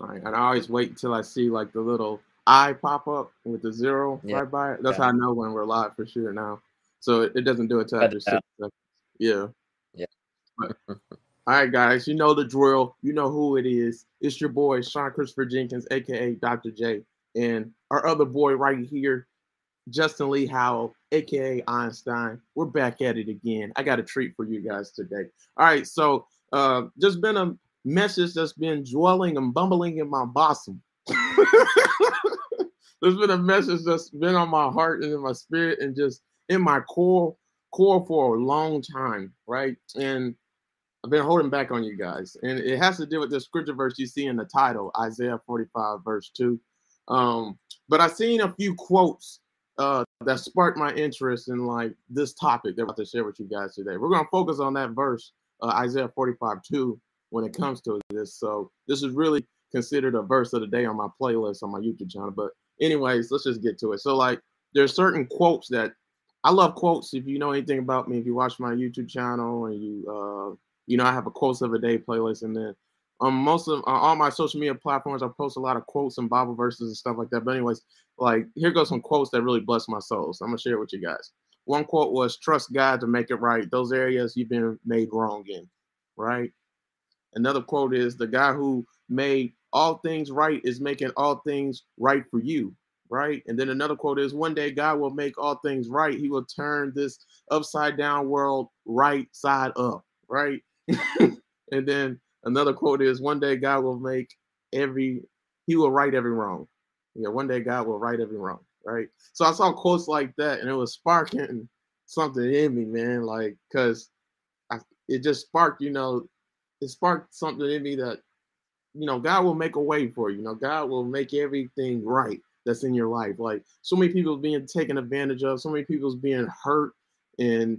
All right, and I always wait until I see like the little eye pop up with the zero yeah. right by it. That's yeah. how I know when we're live for sure now. So it, it doesn't do it till after six seconds. Yeah. Yeah. But, all right, guys, you know the drill. You know who it is. It's your boy Sean Christopher Jenkins, aka Dr. J, and our other boy right here, Justin Lee Howell, aka Einstein. We're back at it again. I got a treat for you guys today. All right, so uh, just been a message that's been dwelling and bumbling in my bosom. There's been a message that's been on my heart and in my spirit and just in my core core for a long time, right? And I've been holding back on you guys, and it has to do with the scripture verse you see in the title, Isaiah 45 verse two. Um, but I've seen a few quotes uh, that sparked my interest in like this topic that I'm about to share with you guys today. We're gonna focus on that verse, uh, Isaiah 45 2, when it comes to this. So this is really considered a verse of the day on my playlist on my YouTube channel. But anyways, let's just get to it. So like there's certain quotes that I love quotes. If you know anything about me, if you watch my YouTube channel and you uh you know I have a quotes of a day playlist and then on um, most of uh, all my social media platforms I post a lot of quotes and Bible verses and stuff like that. But anyways, like here goes some quotes that really bless my soul. So I'm gonna share it with you guys. One quote was trust God to make it right. Those areas you've been made wrong in, right? Another quote is the guy who made all things right is making all things right for you, right? And then another quote is one day God will make all things right. He will turn this upside down world right side up, right? and then another quote is one day God will make every he will right every wrong. Yeah, one day God will right every wrong, right? So I saw quotes like that and it was sparking something in me, man, like cuz it just sparked, you know, it sparked something in me that you know, God will make a way for you. You know, God will make everything right that's in your life. Like so many people being taken advantage of, so many people's being hurt and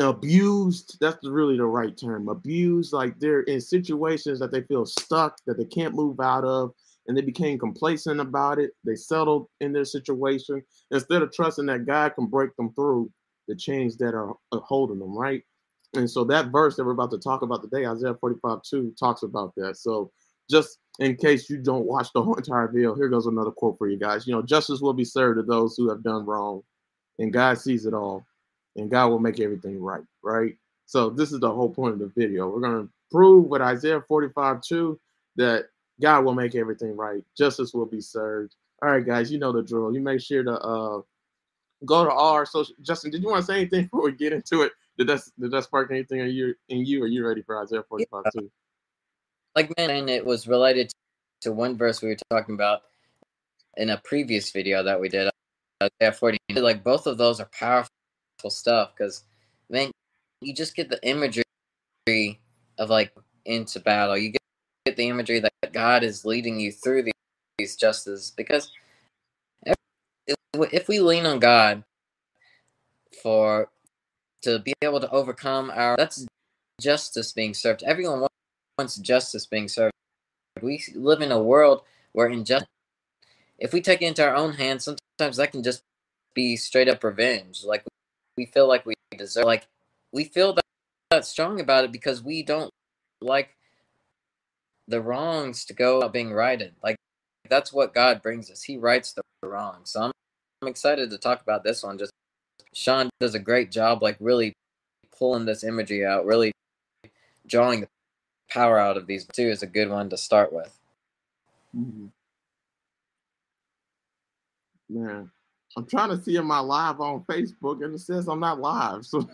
abused. That's really the right term. Abused, like they're in situations that they feel stuck, that they can't move out of, and they became complacent about it. They settled in their situation instead of trusting that God can break them through the chains that are uh, holding them, right? And so that verse that we're about to talk about today, Isaiah 45 2, talks about that. So just in case you don't watch the whole entire video, here goes another quote for you guys. You know, justice will be served to those who have done wrong, and God sees it all, and God will make everything right, right? So this is the whole point of the video. We're gonna prove with Isaiah 45 2 that God will make everything right. Justice will be served. All right, guys, you know the drill. You make sure to uh go to our social. Justin, did you want to say anything before we get into it? Did that did that spark anything in you? In you, are you ready for Isaiah 45 yeah. 2? like man, and it was related to one verse we were talking about in a previous video that we did. Isaiah 40. Like both of those are powerful stuff because man, you just get the imagery of like into battle. You get the imagery that God is leading you through these, these justices because if we lean on God for to be able to overcome our that's justice being served. Everyone wants justice being served. We live in a world where injustice, if we take it into our own hands, sometimes that can just be straight up revenge. Like we feel like we deserve, like we feel that, that strong about it because we don't like the wrongs to go out being righted. Like that's what God brings us. He rights the wrongs. So I'm, I'm excited to talk about this one. Just Sean does a great job, like really pulling this imagery out, really drawing the power out of these two is a good one to start with. Mm-hmm. Man, I'm trying to see if my live on Facebook, and it says I'm not live, so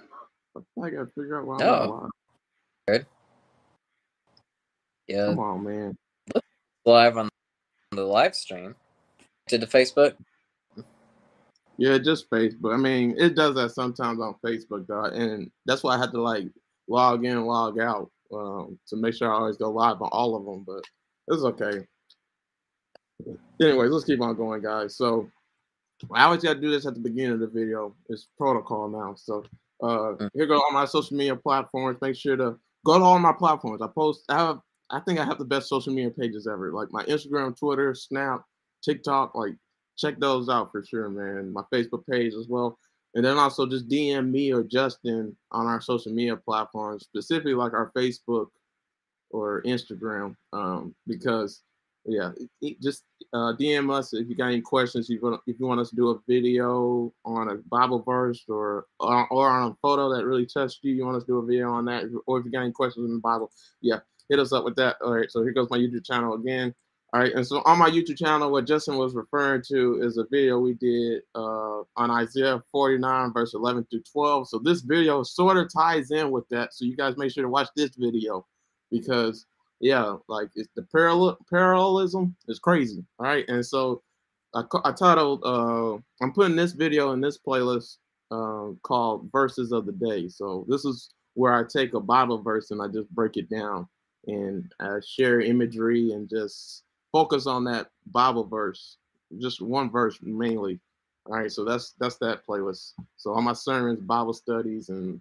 I gotta figure out why I'm oh. not live. Good. Yeah. Come on, man. Live on the live stream Did the Facebook. Yeah, just Facebook. I mean, it does that sometimes on Facebook, though, and that's why I had to like log in, log out um, to make sure I always go live on all of them, but it's okay. Anyways, let's keep on going, guys. So I always got to do this at the beginning of the video. It's protocol now. So uh, mm. here go all my social media platforms. Make sure to go to all my platforms. I post. I have. I think I have the best social media pages ever. Like my Instagram, Twitter, Snap, TikTok. Like check those out for sure, man. My Facebook page as well. And then also just DM me or Justin on our social media platforms, specifically like our Facebook or Instagram, um, because yeah, just uh, DM us if you got any questions. If you want, if you want us to do a video on a Bible verse or or, or on a photo that really touched you, you want us to do a video on that, or if you got any questions in the Bible, yeah, hit us up with that. All right, so here goes my YouTube channel again. All right, and so on my YouTube channel, what Justin was referring to is a video we did uh, on Isaiah 49, verse 11 through 12. So this video sort of ties in with that. So you guys make sure to watch this video because yeah, like it's the parallel parallelism is crazy. All right, and so I, I titled uh, I'm putting this video in this playlist uh, called Verses of the Day. So this is where I take a Bible verse and I just break it down and uh, share imagery and just focus on that Bible verse, just one verse mainly. All right, so that's that's that playlist. So all my sermons, Bible studies, and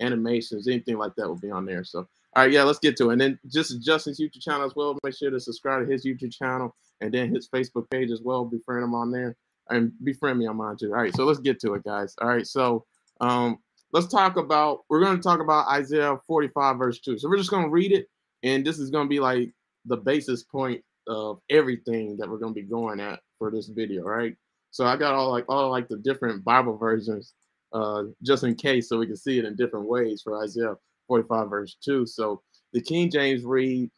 animations, anything like that will be on there. So all right, yeah, let's get to it. And then just Justin's YouTube channel as well. Make sure to subscribe to his YouTube channel and then his Facebook page as well. Befriend him on there and befriend me on mine too. All right, so let's get to it, guys. All right, so um, let's talk about. We're going to talk about Isaiah 45 verse two. So we're just going to read it, and this is going to be like the basis point of everything that we're going to be going at for this video. Right. So I got all like all like the different Bible versions, uh, just in case, so we can see it in different ways for Isaiah 45 verse 2. So the King James read,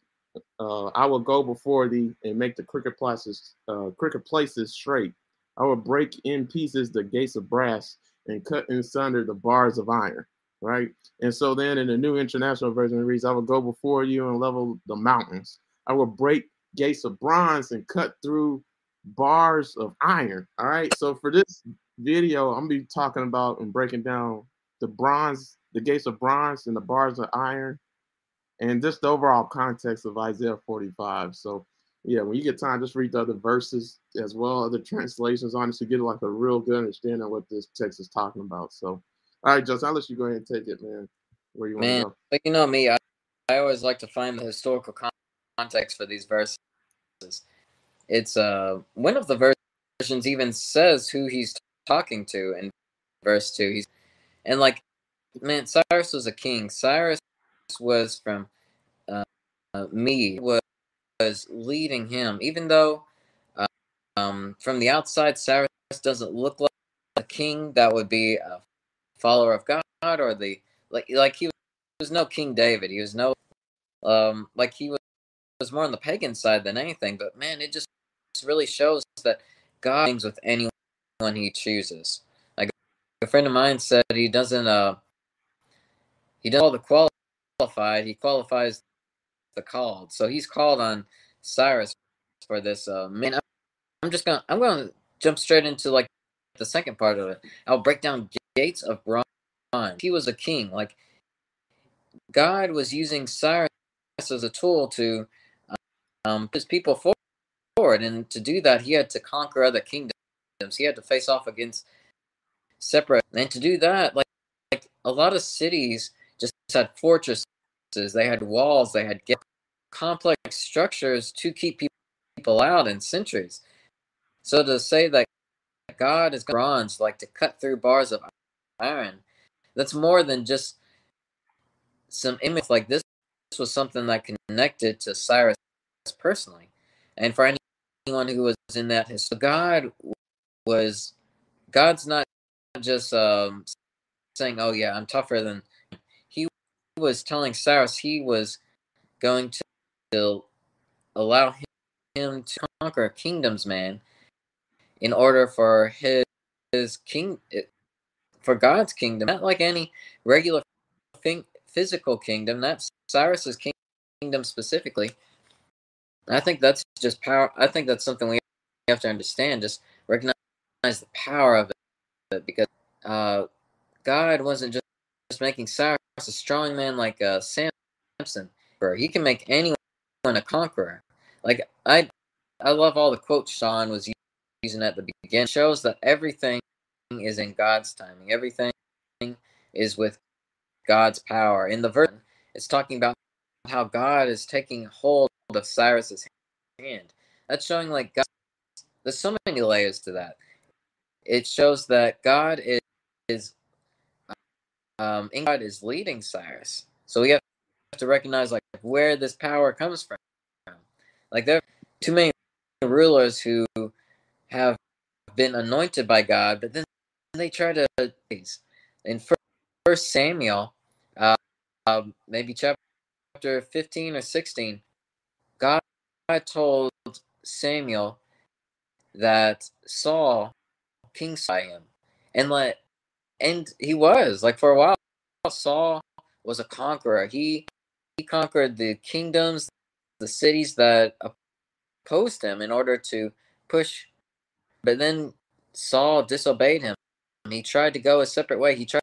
uh, I will go before thee and make the crooked places, uh, crooked places straight. I will break in pieces the gates of brass and cut in sunder the bars of iron. Right. And so then in the New International Version it reads, I will go before you and level the mountains. I will break gates of bronze and cut through bars of iron. All right. So for this video, I'm gonna be talking about and breaking down the bronze the gates of bronze and the bars of iron, and just the overall context of Isaiah 45. So, yeah, when you get time, just read the other verses as well, other translations on it to get like a real good understanding of what this text is talking about. So, all right, Justin, I'll let you go ahead and take it, man. Where you want to go? But you know me, I, I always like to find the historical context for these verses. It's uh one of the versions even says who he's talking to in verse two. He's and like man, Cyrus was a king. Cyrus was from uh, uh, me was, was leading him, even though uh, um, from the outside Cyrus doesn't look like a king that would be a follower of God or the like like he was no King David. He was no um like he was, was more on the pagan side than anything. But man, it just really shows that God things with anyone he chooses. Like a friend of mine said, he doesn't uh he does all the qualified. He qualifies the called. So he's called on Cyrus for this. Uh, man, I'm just gonna I'm gonna jump straight into like the second part of it. I'll break down gates of bronze. He was a king. Like God was using Cyrus as a tool to um, his people forward, and to do that, he had to conquer other kingdoms. He had to face off against separate, and to do that, like like a lot of cities just had fortresses, they had walls, they had complex structures to keep people out in centuries. So to say that God is bronze, like to cut through bars of iron, that's more than just some image like this. This was something that connected to Cyrus personally, and for anyone who was in that history, God was God's not just um, saying, "Oh yeah, I'm tougher than." He was telling Cyrus he was going to allow him to conquer kingdom's man in order for his, his king for God's kingdom, not like any regular thing, physical kingdom. That's Cyrus's kingdom specifically. I think that's just power. I think that's something we have to understand. Just recognize the power of it, because uh, God wasn't just making Cyrus a strong man like uh, Samson, he can make anyone a conqueror. Like I, I love all the quotes Sean was using at the beginning. It shows that everything is in God's timing. Everything is with God's power. In the verse, it's talking about how God is taking hold of Cyrus's hand. That's showing like God. There's so many layers to that. It shows that God is, is um, God is leading Cyrus. So we have to recognize like where this power comes from. Like there, are too many rulers who have been anointed by God, but then they try to in First Samuel, uh, uh, maybe chapter fifteen or sixteen, God told Samuel that Saul, King by and let, and he was like for a while. Saul was a conqueror. He he conquered the kingdoms, the cities that opposed him in order to push. But then Saul disobeyed him. He tried to go a separate way. He tried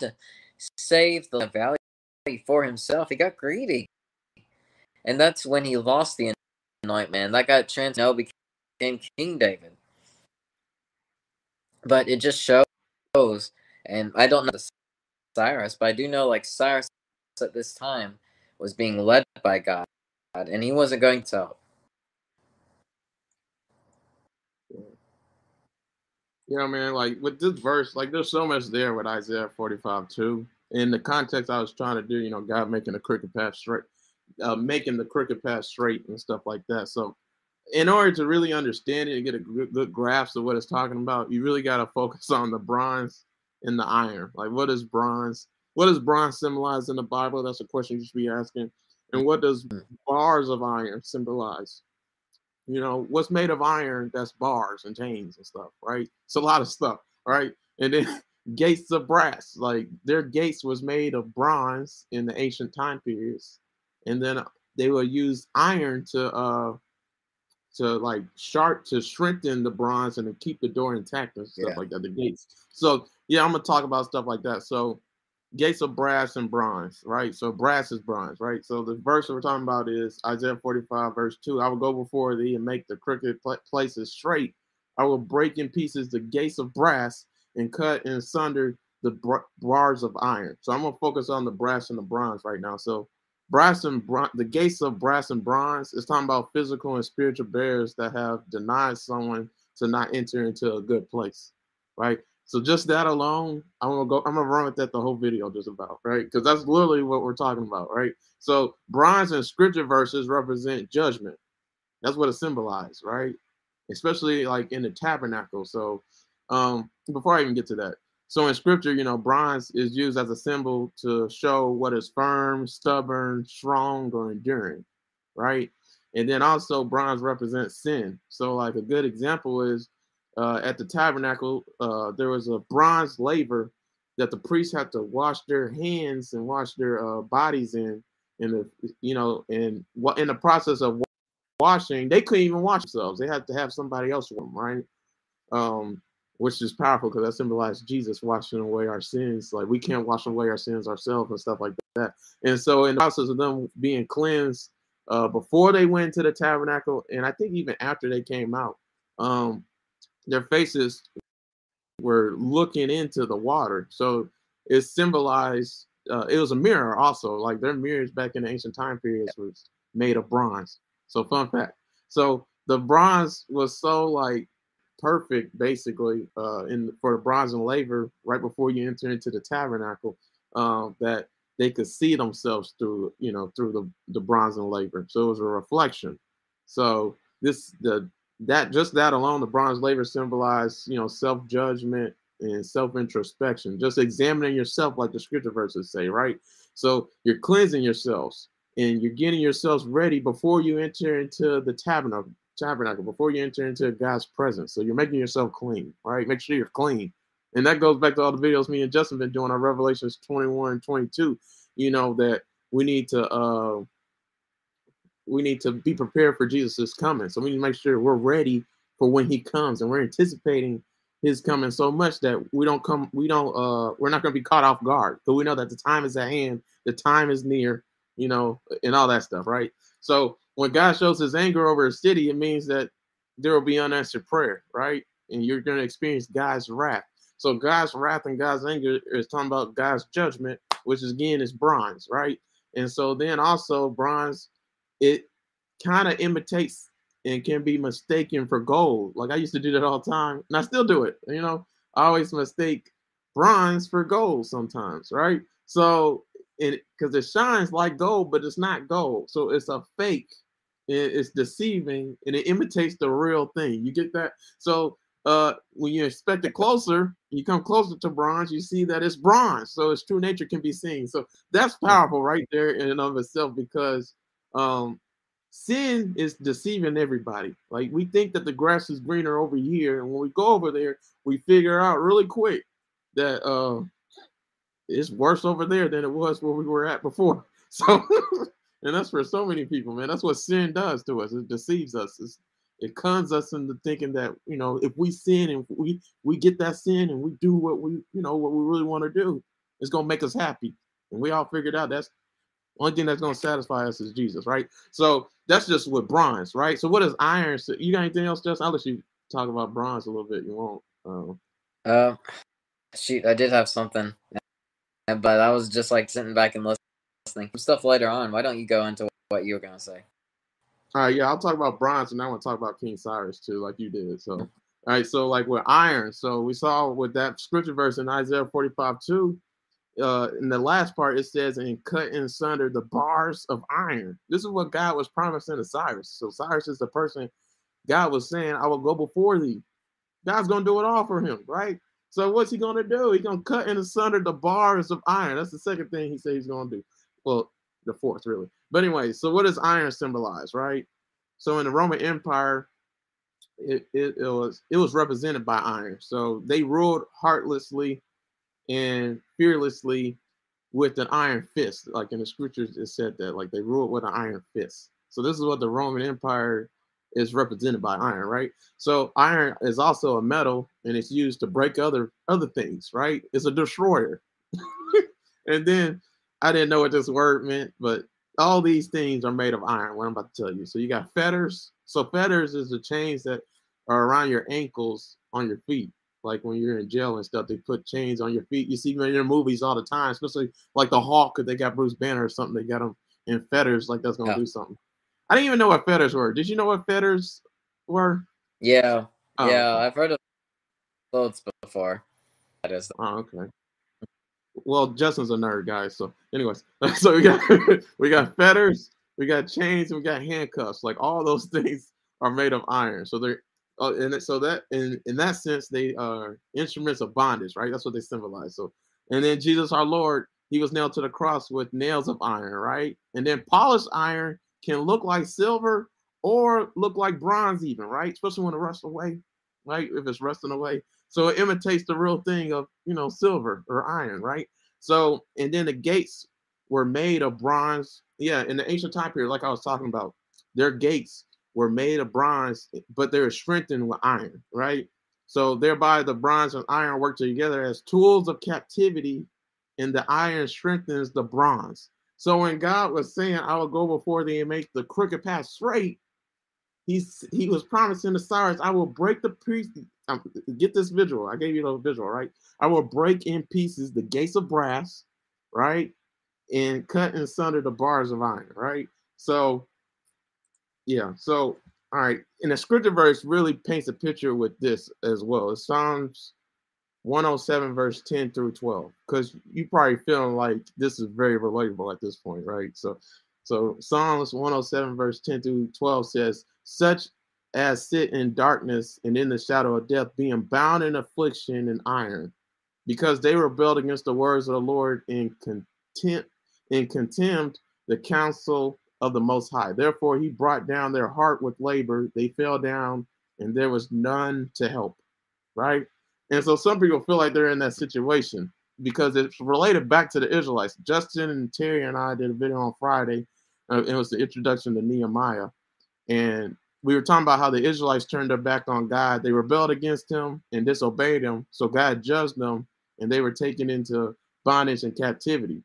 to save the valley for himself. He got greedy. And that's when he lost the anointment. That got trans no became King David. But it just shows, and I don't know the Cyrus, but I do know like Cyrus at this time was being led by God, and he wasn't going to. Yeah, man, like with this verse, like there's so much there with Isaiah 45 too. In the context I was trying to do, you know, God making the crooked path straight, uh, making the crooked path straight and stuff like that. So, in order to really understand it and get a good, good grasp of what it's talking about, you really got to focus on the bronze and the iron. Like, what is bronze? What does bronze symbolize in the Bible? That's a question you should be asking. And what does hmm. bars of iron symbolize? You know, what's made of iron that's bars and chains and stuff, right? It's a lot of stuff, right? And then gates of brass, like their gates was made of bronze in the ancient time periods. And then they will use iron to uh to like sharp to strengthen the bronze and to keep the door intact and stuff yeah. like that, the gates. So yeah, I'm gonna talk about stuff like that. So gates of brass and bronze, right? So brass is bronze, right? So the verse we're talking about is Isaiah 45, verse 2. I will go before thee and make the crooked places straight. I will break in pieces the gates of brass and cut in sunder the bars of iron. So I'm gonna focus on the brass and the bronze right now. So brass and bronze, the gates of brass and bronze is talking about physical and spiritual barriers that have denied someone to not enter into a good place, right? So just that alone, I'm gonna go. I'm gonna run with that the whole video just about right because that's literally what we're talking about, right? So bronze and scripture verses represent judgment. That's what it symbolizes, right? Especially like in the tabernacle. So um, before I even get to that, so in scripture, you know, bronze is used as a symbol to show what is firm, stubborn, strong, or enduring, right? And then also bronze represents sin. So like a good example is uh, at the tabernacle, uh, there was a bronze laver that the priests had to wash their hands and wash their uh, bodies in. In the, you know, and what in the process of washing, they couldn't even wash themselves. They had to have somebody else with them, right? Um, which is powerful because that symbolized Jesus washing away our sins. Like we can't wash away our sins ourselves and stuff like that. And so, in the process of them being cleansed uh, before they went to the tabernacle, and I think even after they came out, um, their faces were looking into the water. So it symbolized uh, it was a mirror also. Like their mirrors back in the ancient time periods was made of bronze. So fun fact. So the bronze was so like perfect basically uh in for the bronze and laver right before you enter into the tabernacle uh, that they could see themselves through you know through the the bronze and laver so it was a reflection. So this the that just that alone, the bronze laver symbolized, you know, self-judgment and self-introspection, just examining yourself like the scripture verses say, right? So you're cleansing yourselves and you're getting yourselves ready before you enter into the tabernacle, tabernacle, before you enter into God's presence. So you're making yourself clean, right? Make sure you're clean. And that goes back to all the videos me and Justin been doing on Revelations 21 and 22, you know, that we need to uh we need to be prepared for Jesus' coming. So we need to make sure we're ready for when he comes and we're anticipating his coming so much that we don't come, we don't, uh, we're not to be caught off guard. But we know that the time is at hand, the time is near, you know, and all that stuff, right? So when God shows his anger over a city, it means that there will be unanswered prayer, right? And you're going to experience God's wrath. So God's wrath and God's anger is talking about God's judgment, which is again is bronze, right? And so then also bronze it kind of imitates and can be mistaken for gold. Like I used to do that all the time, and I still do it. You know, I always mistake bronze for gold sometimes, right? So it because it shines like gold, but it's not gold. So it's a fake it's deceiving and it imitates the real thing. You get that? So uh, when you inspect it closer, you come closer to bronze, you see that it's bronze. So its true nature can be seen. So that's powerful right there in and of itself because um, sin is deceiving everybody. Like we think that the grass is greener over here, and when we go over there, we figure out really quick that uh, it's worse over there than it was where we were at before. So, and that's for so many people, man. That's what sin does to us. It deceives us. It's, it cons us into thinking that you know if we sin and we we get that sin and we do what we you know what we really want to do, it's gonna make us happy. And we all figured out that's only thing that's gonna satisfy us is Jesus, right? So that's just with bronze, right? So what is iron? So you got anything else, Justin? I'll let you talk about bronze a little bit. You won't. Um, uh, shoot, I did have something, but I was just like sitting back and listening. Stuff later on. Why don't you go into what you were gonna say? All right, yeah, I'll talk about bronze, and I want to talk about King Cyrus too, like you did. So, all right, so like with iron, so we saw with that scripture verse in Isaiah 45 2, uh, in the last part it says, and cut in sunder the bars of iron. This is what God was promising to Cyrus. So Cyrus is the person God was saying, I will go before thee. God's gonna do it all for him, right? So what's he gonna do? He's gonna cut in asunder the bars of iron. That's the second thing he said he's gonna do. Well, the fourth, really. But anyway, so what does iron symbolize, right? So in the Roman Empire, it, it, it was it was represented by iron. So they ruled heartlessly and fearlessly with an iron fist. Like in the scriptures, it said that like they ruled with an iron fist. So this is what the Roman Empire is represented by iron, right? So iron is also a metal and it's used to break other other things, right? It's a destroyer. and then I didn't know what this word meant, but all these things are made of iron. What I'm about to tell you. So you got fetters. So fetters is the chains that are around your ankles on your feet. Like when you're in jail and stuff, they put chains on your feet. You see them in your movies all the time, especially like the Hulk. If they got Bruce Banner or something, they got them in fetters. Like that's gonna yeah. do something. I didn't even know what fetters were. Did you know what fetters were? Yeah, oh, yeah. I've heard of clothes before. That is. Oh, okay well, Justin's a nerd, guys. So, anyways, so we got we got fetters, we got chains, we got handcuffs. Like all those things are made of iron. So they're uh, and so that in in that sense they are instruments of bondage, right? That's what they symbolize. So, and then Jesus, our Lord, he was nailed to the cross with nails of iron, right? And then polished iron can look like silver or look like bronze, even, right? Especially when it rusts away, right? If it's rusting away. So it imitates the real thing of, you know, silver or iron, right? So, and then the gates were made of bronze. Yeah, in the ancient time period, like I was talking about, their gates were made of bronze, but they were strengthened with iron, right? So thereby the bronze and iron work together as tools of captivity, and the iron strengthens the bronze. So when God was saying, I will go before thee and make the crooked path straight, he's he was promising the Cyrus, I will break the priest. Um, get this visual. I gave you the visual, right? I will break in pieces the gates of brass, right? And cut in sunder the bars of iron, right? So, yeah. So, all right. And the scripture verse really paints a picture with this as well. It's Psalms 107, verse 10 through 12. Because you probably feeling like this is very relatable at this point, right? So, so Psalms 107, verse 10 through 12 says, Such as sit in darkness and in the shadow of death, being bound in affliction and iron, because they rebelled against the words of the Lord in contempt, in contempt the counsel of the Most High. Therefore, he brought down their heart with labor. They fell down, and there was none to help. Right? And so some people feel like they're in that situation because it's related back to the Israelites. Justin and Terry and I did a video on Friday. Uh, it was the introduction to Nehemiah. And we were talking about how the Israelites turned their back on God. They rebelled against him and disobeyed him. So God judged them and they were taken into bondage and captivity.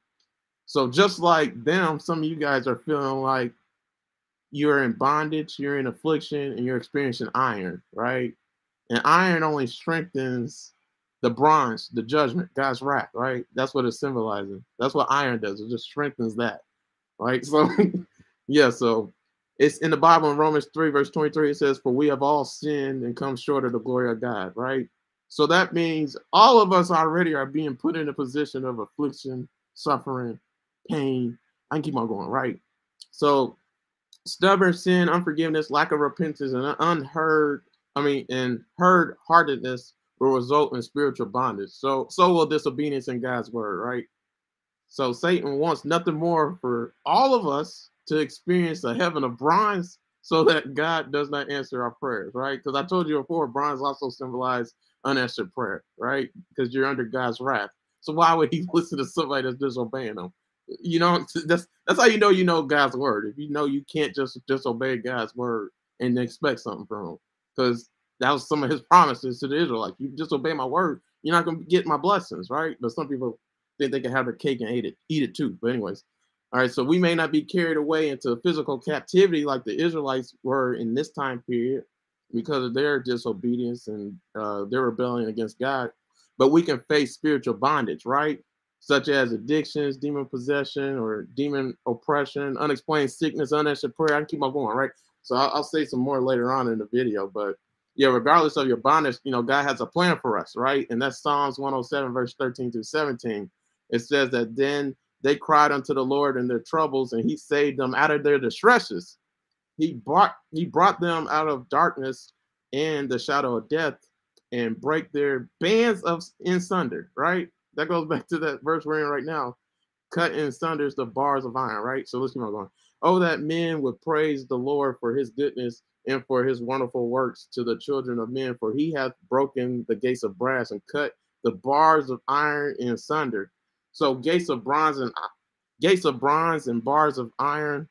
So just like them, some of you guys are feeling like you're in bondage, you're in affliction, and you're experiencing iron, right? And iron only strengthens the bronze, the judgment, God's wrath, right? That's what it's symbolizing. That's what iron does. It just strengthens that, right? So, yeah, so it's in the Bible in Romans 3, verse 23, it says, For we have all sinned and come short of the glory of God, right? So that means all of us already are being put in a position of affliction, suffering, pain. I can keep on going, right? So stubborn sin, unforgiveness, lack of repentance, and unheard, I mean, and heard heartedness will result in spiritual bondage. So, so will disobedience in God's word, right? So Satan wants nothing more for all of us to experience a heaven of bronze so that God does not answer our prayers, right? Because I mm-hmm. told you before, bronze also symbolizes unanswered prayer, right? Because you're under God's wrath. So why would he listen to somebody that's disobeying him? You know, that's that's how you know you know God's word. If you know you can't just disobey God's word and expect something from him. Because that was some of his promises to the Israelites. You disobey my word, you're not gonna get my blessings, right? But some people think they can have the cake and eat it, eat it too. But anyways, all right. So we may not be carried away into physical captivity like the Israelites were in this time period because of their disobedience and uh, their rebellion against God. But we can face spiritual bondage, right? Such as addictions, demon possession, or demon oppression, unexplained sickness, unanswered prayer. I can keep on going, right? So I'll, I'll say some more later on in the video. But yeah, regardless of your bondage, you know, God has a plan for us, right? And that's Psalms 107, verse 13 through 17. It says that then they cried unto the Lord in their troubles, and he saved them out of their distresses. He brought he brought them out of darkness and the shadow of death and break their bands of in sunder, right? That goes back to that verse we're in right now. Cut in sunders the bars of iron, right? So let's keep on going. Oh, that men would praise the Lord for his goodness and for his wonderful works to the children of men, for he hath broken the gates of brass and cut the bars of iron in sunder. So gates of bronze and gates of bronze and bars of iron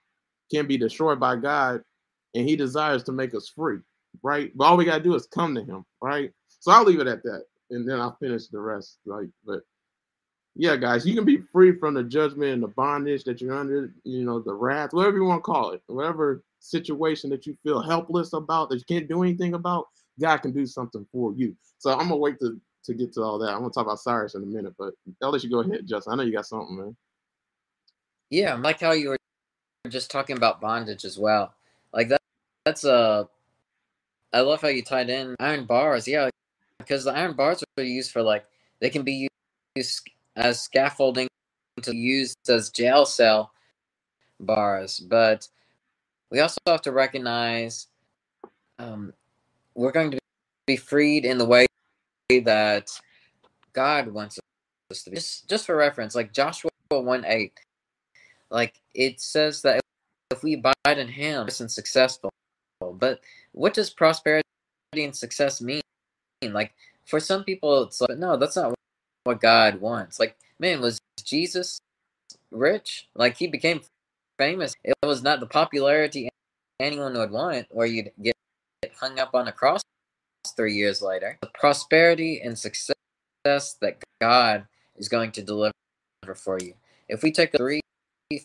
can be destroyed by God, and He desires to make us free, right? But all we gotta do is come to Him, right? So I'll leave it at that, and then I'll finish the rest. Like, but yeah, guys, you can be free from the judgment and the bondage that you're under, you know, the wrath, whatever you want to call it, whatever situation that you feel helpless about, that you can't do anything about, God can do something for you. So I'm gonna wait to to get to all that. I'm gonna talk about Cyrus in a minute, but I'll let you go ahead, Justin. I know you got something, man. Yeah, like how you were just talking about bondage as well. Like that that's a uh, I love how you tied in iron bars. Yeah, because the iron bars are used for like they can be used as scaffolding to use as jail cell bars, but we also have to recognize um, we're going to be freed in the way that God wants us to be. Just, just for reference, like Joshua 1 8, like it says that if we abide in Him, and successful. But what does prosperity and success mean? Like for some people, it's like, no, that's not what God wants. Like, man, was Jesus rich? Like he became famous. It was not the popularity anyone would want, or you'd get hung up on a cross three years later. The prosperity and success that God is going to deliver for you. If we take three,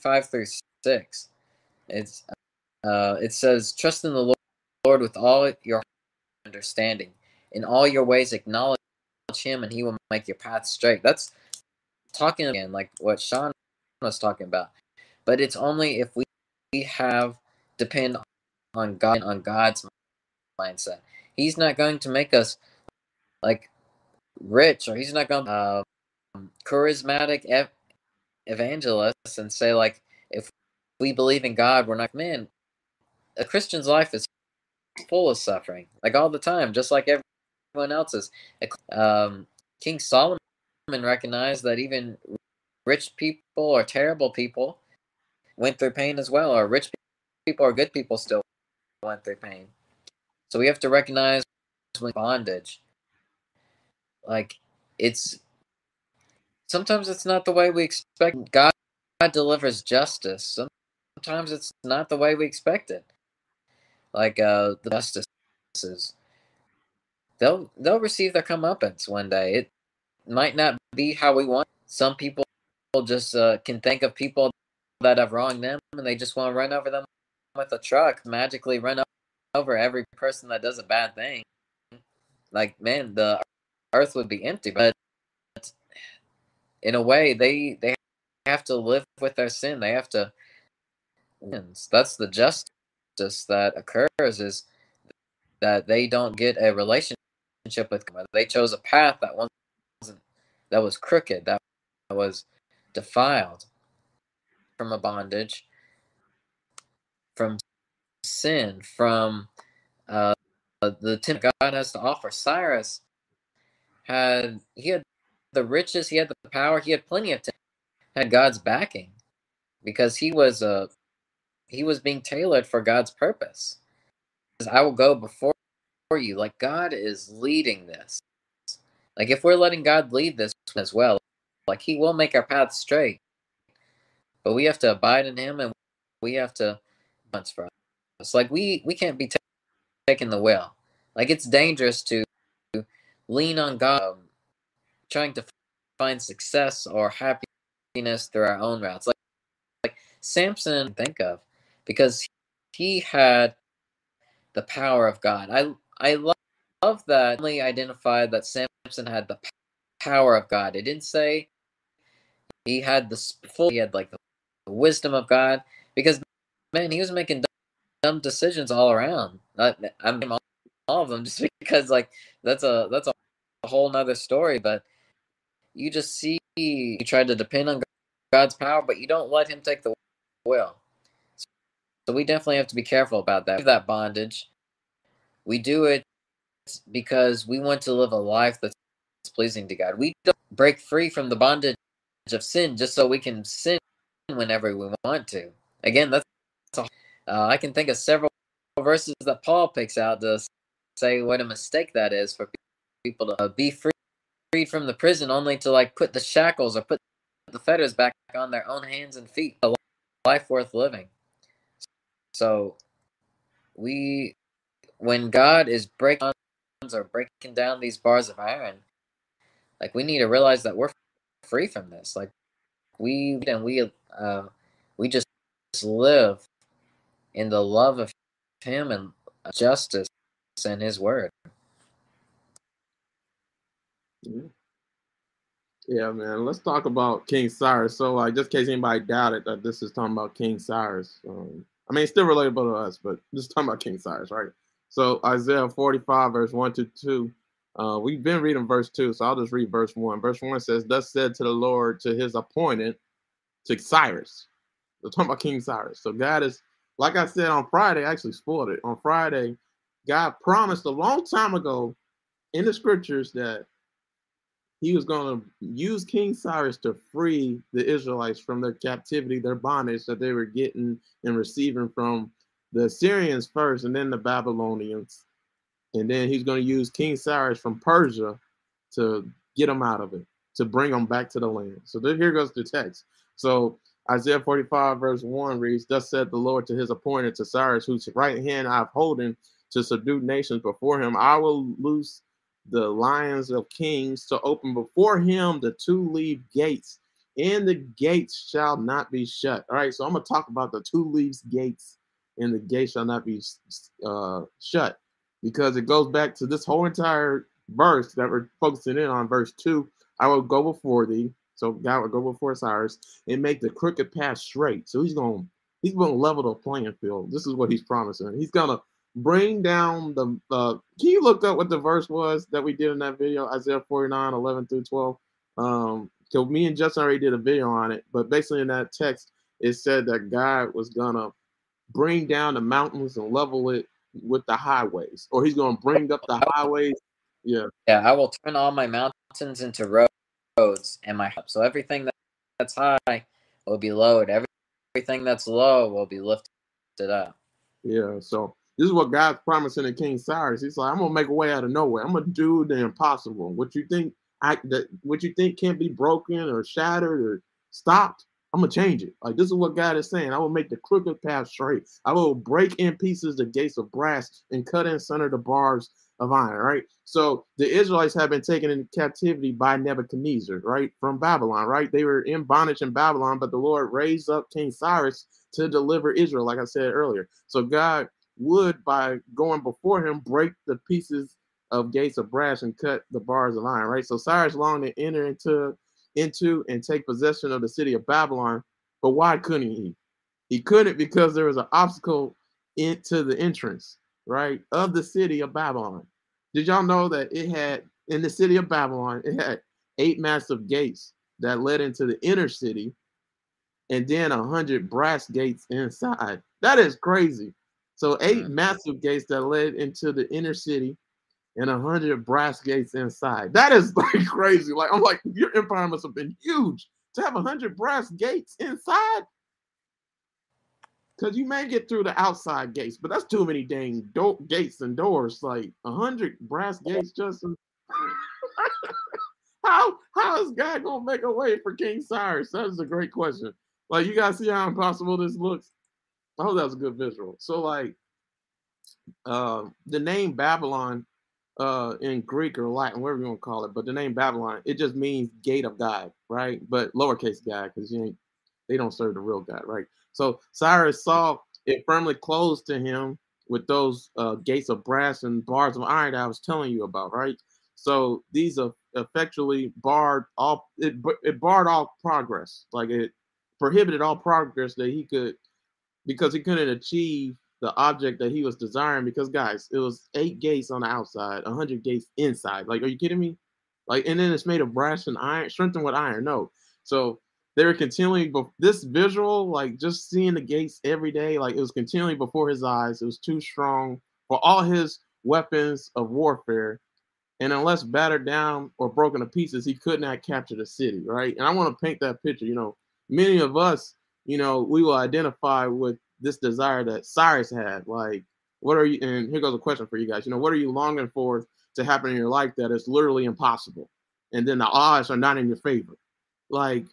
five through six, it's uh, it says, "Trust in the Lord with all your understanding. In all your ways, acknowledge Him, and He will make your path straight." That's talking again, like what Sean was talking about. But it's only if we, we have depend on God on God's mindset. He's not going to make us like rich, or he's not going to uh, charismatic ev- evangelists and say like, if we believe in God, we're not man. A Christian's life is full of suffering, like all the time, just like everyone else's. Um, King Solomon recognized that even rich people or terrible people went through pain as well, or rich people or good people still went through pain. So we have to recognize bondage. Like it's sometimes it's not the way we expect. God, God delivers justice. Sometimes it's not the way we expect it. Like uh, the justices, they'll they'll receive their comeuppance one day. It might not be how we want. Some people just uh, can think of people that have wronged them, and they just want to run over them with a truck, magically run over every person that does a bad thing. Like, man, the earth would be empty. But in a way, they they have to live with their sin. They have to. That's the justice that occurs is that they don't get a relationship with God. They chose a path that wasn't that was crooked, that was defiled from a bondage, sin, from uh, the temple God has to offer. Cyrus had he had the riches, he had the power, he had plenty of time, had God's backing because he was a uh, he was being tailored for God's purpose. I will go before you. Like God is leading this. Like if we're letting God lead this as well, like He will make our path straight. But we have to abide in Him, and we have to once for us. Like we we can't be t- taking the wheel. Like it's dangerous to lean on God, um, trying to find success or happiness through our own routes. Like like Samson, think of because he had the power of God. I I love, love that only identified that Samson had the power of God. It didn't say he had the full he had like the wisdom of God because man he was making dumb decisions all around. I, I'm all, all of them just because like that's a that's a, a whole nother story. But you just see you try to depend on God's power, but you don't let Him take the will. So we definitely have to be careful about that. That bondage. We do it because we want to live a life that's pleasing to God. We don't break free from the bondage of sin just so we can sin whenever we want to. Again, that's uh, I can think of several verses that Paul picks out to say what a mistake that is for people to be free freed from the prison only to like put the shackles or put the fetters back on their own hands and feet. A life worth living. So we when God is breaking or breaking down these bars of iron, like we need to realize that we're free from this. Like we and we uh, we just live in the love of Him and justice and His Word. Yeah, man. Let's talk about King Cyrus. So, like, just in case anybody doubted that this is talking about King Cyrus, um, I mean, it's still relatable to us, but just talking about King Cyrus, right? So Isaiah 45, verse 1 to 2. Uh, we've been reading verse 2, so I'll just read verse 1. Verse 1 says, Thus said to the Lord to his appointed, to Cyrus. We're talking about King Cyrus. So God is, like I said on Friday, I actually spoiled it. On Friday, God promised a long time ago in the scriptures that he was going to use King Cyrus to free the Israelites from their captivity, their bondage that they were getting and receiving from the Assyrians first and then the Babylonians. And then he's going to use King Cyrus from Persia to get them out of it, to bring them back to the land. So here goes the text. So Isaiah 45, verse 1 reads, Thus said the Lord to his appointed to Cyrus, whose right hand I've holden to subdue nations before him. I will loose the lions of kings to open before him the two leaf gates, and the gates shall not be shut. All right, so I'm gonna talk about the two leaves gates, and the gates shall not be uh, shut, because it goes back to this whole entire verse that we're focusing in on, verse two. I will go before thee. So God will go before Cyrus and make the crooked path straight. So he's gonna he's gonna level the playing field. This is what he's promising. He's gonna bring down the uh can you look up what the verse was that we did in that video isaiah 49 11 through 12 um so me and justin already did a video on it but basically in that text it said that god was gonna bring down the mountains and level it with the highways or he's gonna bring up the highways yeah yeah i will turn all my mountains into roads and my hub, so everything that, that's high will be lowered everything that's low will be lifted up yeah so this is what God's promising to King Cyrus. He's like, I'm gonna make a way out of nowhere. I'm gonna do the impossible. What you think I that what you think can't be broken or shattered or stopped, I'm gonna change it. Like this is what God is saying. I will make the crooked path straight. I will break in pieces the gates of brass and cut in sunder the bars of iron. Right. So the Israelites have been taken into captivity by Nebuchadnezzar, right, from Babylon. Right. They were in bondage in Babylon, but the Lord raised up King Cyrus to deliver Israel, like I said earlier. So God would, by going before him, break the pieces of gates of brass and cut the bars of iron, right? So Cyrus longed to enter into, into and take possession of the city of Babylon, but why couldn't he? He couldn't because there was an obstacle into the entrance, right, of the city of Babylon. Did y'all know that it had in the city of Babylon, it had eight massive gates that led into the inner city, and then a hundred brass gates inside. That is crazy. So 8 Mhm. massive gates that led into the inner city and a hundred brass gates inside. That is like crazy. Like I'm like, your empire must have been huge to have a hundred brass gates inside. Cause you may get through the outside gates, but that's too many dang do- gates and doors. Like a hundred brass gates, Justin. how how is God gonna make a way for King Cyrus? That is a great question. Like you guys see how impossible this looks. I hope that was a good visual. So like, um, the name Babylon, uh, in Greek or Latin, whatever you want to call it, but the name Babylon, it just means gate of God, right? But lowercase God, because you ain't, they don't serve the real God, right? So Cyrus saw it firmly closed to him with those uh, gates of brass and bars of iron that I was telling you about, right? So these are effectually barred all it, it barred all progress, like it prohibited all progress that he could because he couldn't achieve the object that he was desiring. Because guys, it was eight gates on the outside, a hundred gates inside. Like, are you kidding me? Like, and then it's made of brass and iron, strengthened with iron. No, so they were continually. This visual, like just seeing the gates every day, like it was continually before his eyes. It was too strong for all his weapons of warfare. And unless battered down or broken to pieces, he could not capture the city, right? And I want to paint that picture. You know, many of us, you know, we will identify with this desire that Cyrus had. Like, what are you? And here goes a question for you guys. You know, what are you longing for to happen in your life that is literally impossible? And then the odds are not in your favor. Like,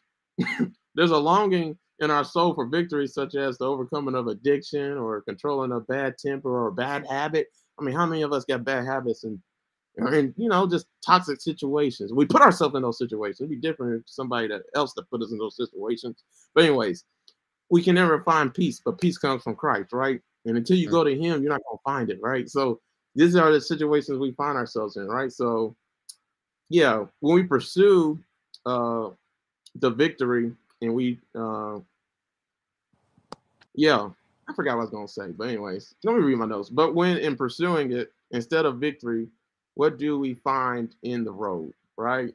there's a longing in our soul for victory, such as the overcoming of addiction or controlling a bad temper or a bad habit. I mean, how many of us got bad habits and and you know, just toxic situations. We put ourselves in those situations. It'd be different if somebody else that put us in those situations. But anyways, we can never find peace, but peace comes from Christ, right? And until you go to Him, you're not gonna find it, right? So these are the situations we find ourselves in, right? So yeah, when we pursue uh the victory and we uh yeah, I forgot what I was gonna say, but anyways, let me read my notes. But when in pursuing it, instead of victory, what do we find in the road, right?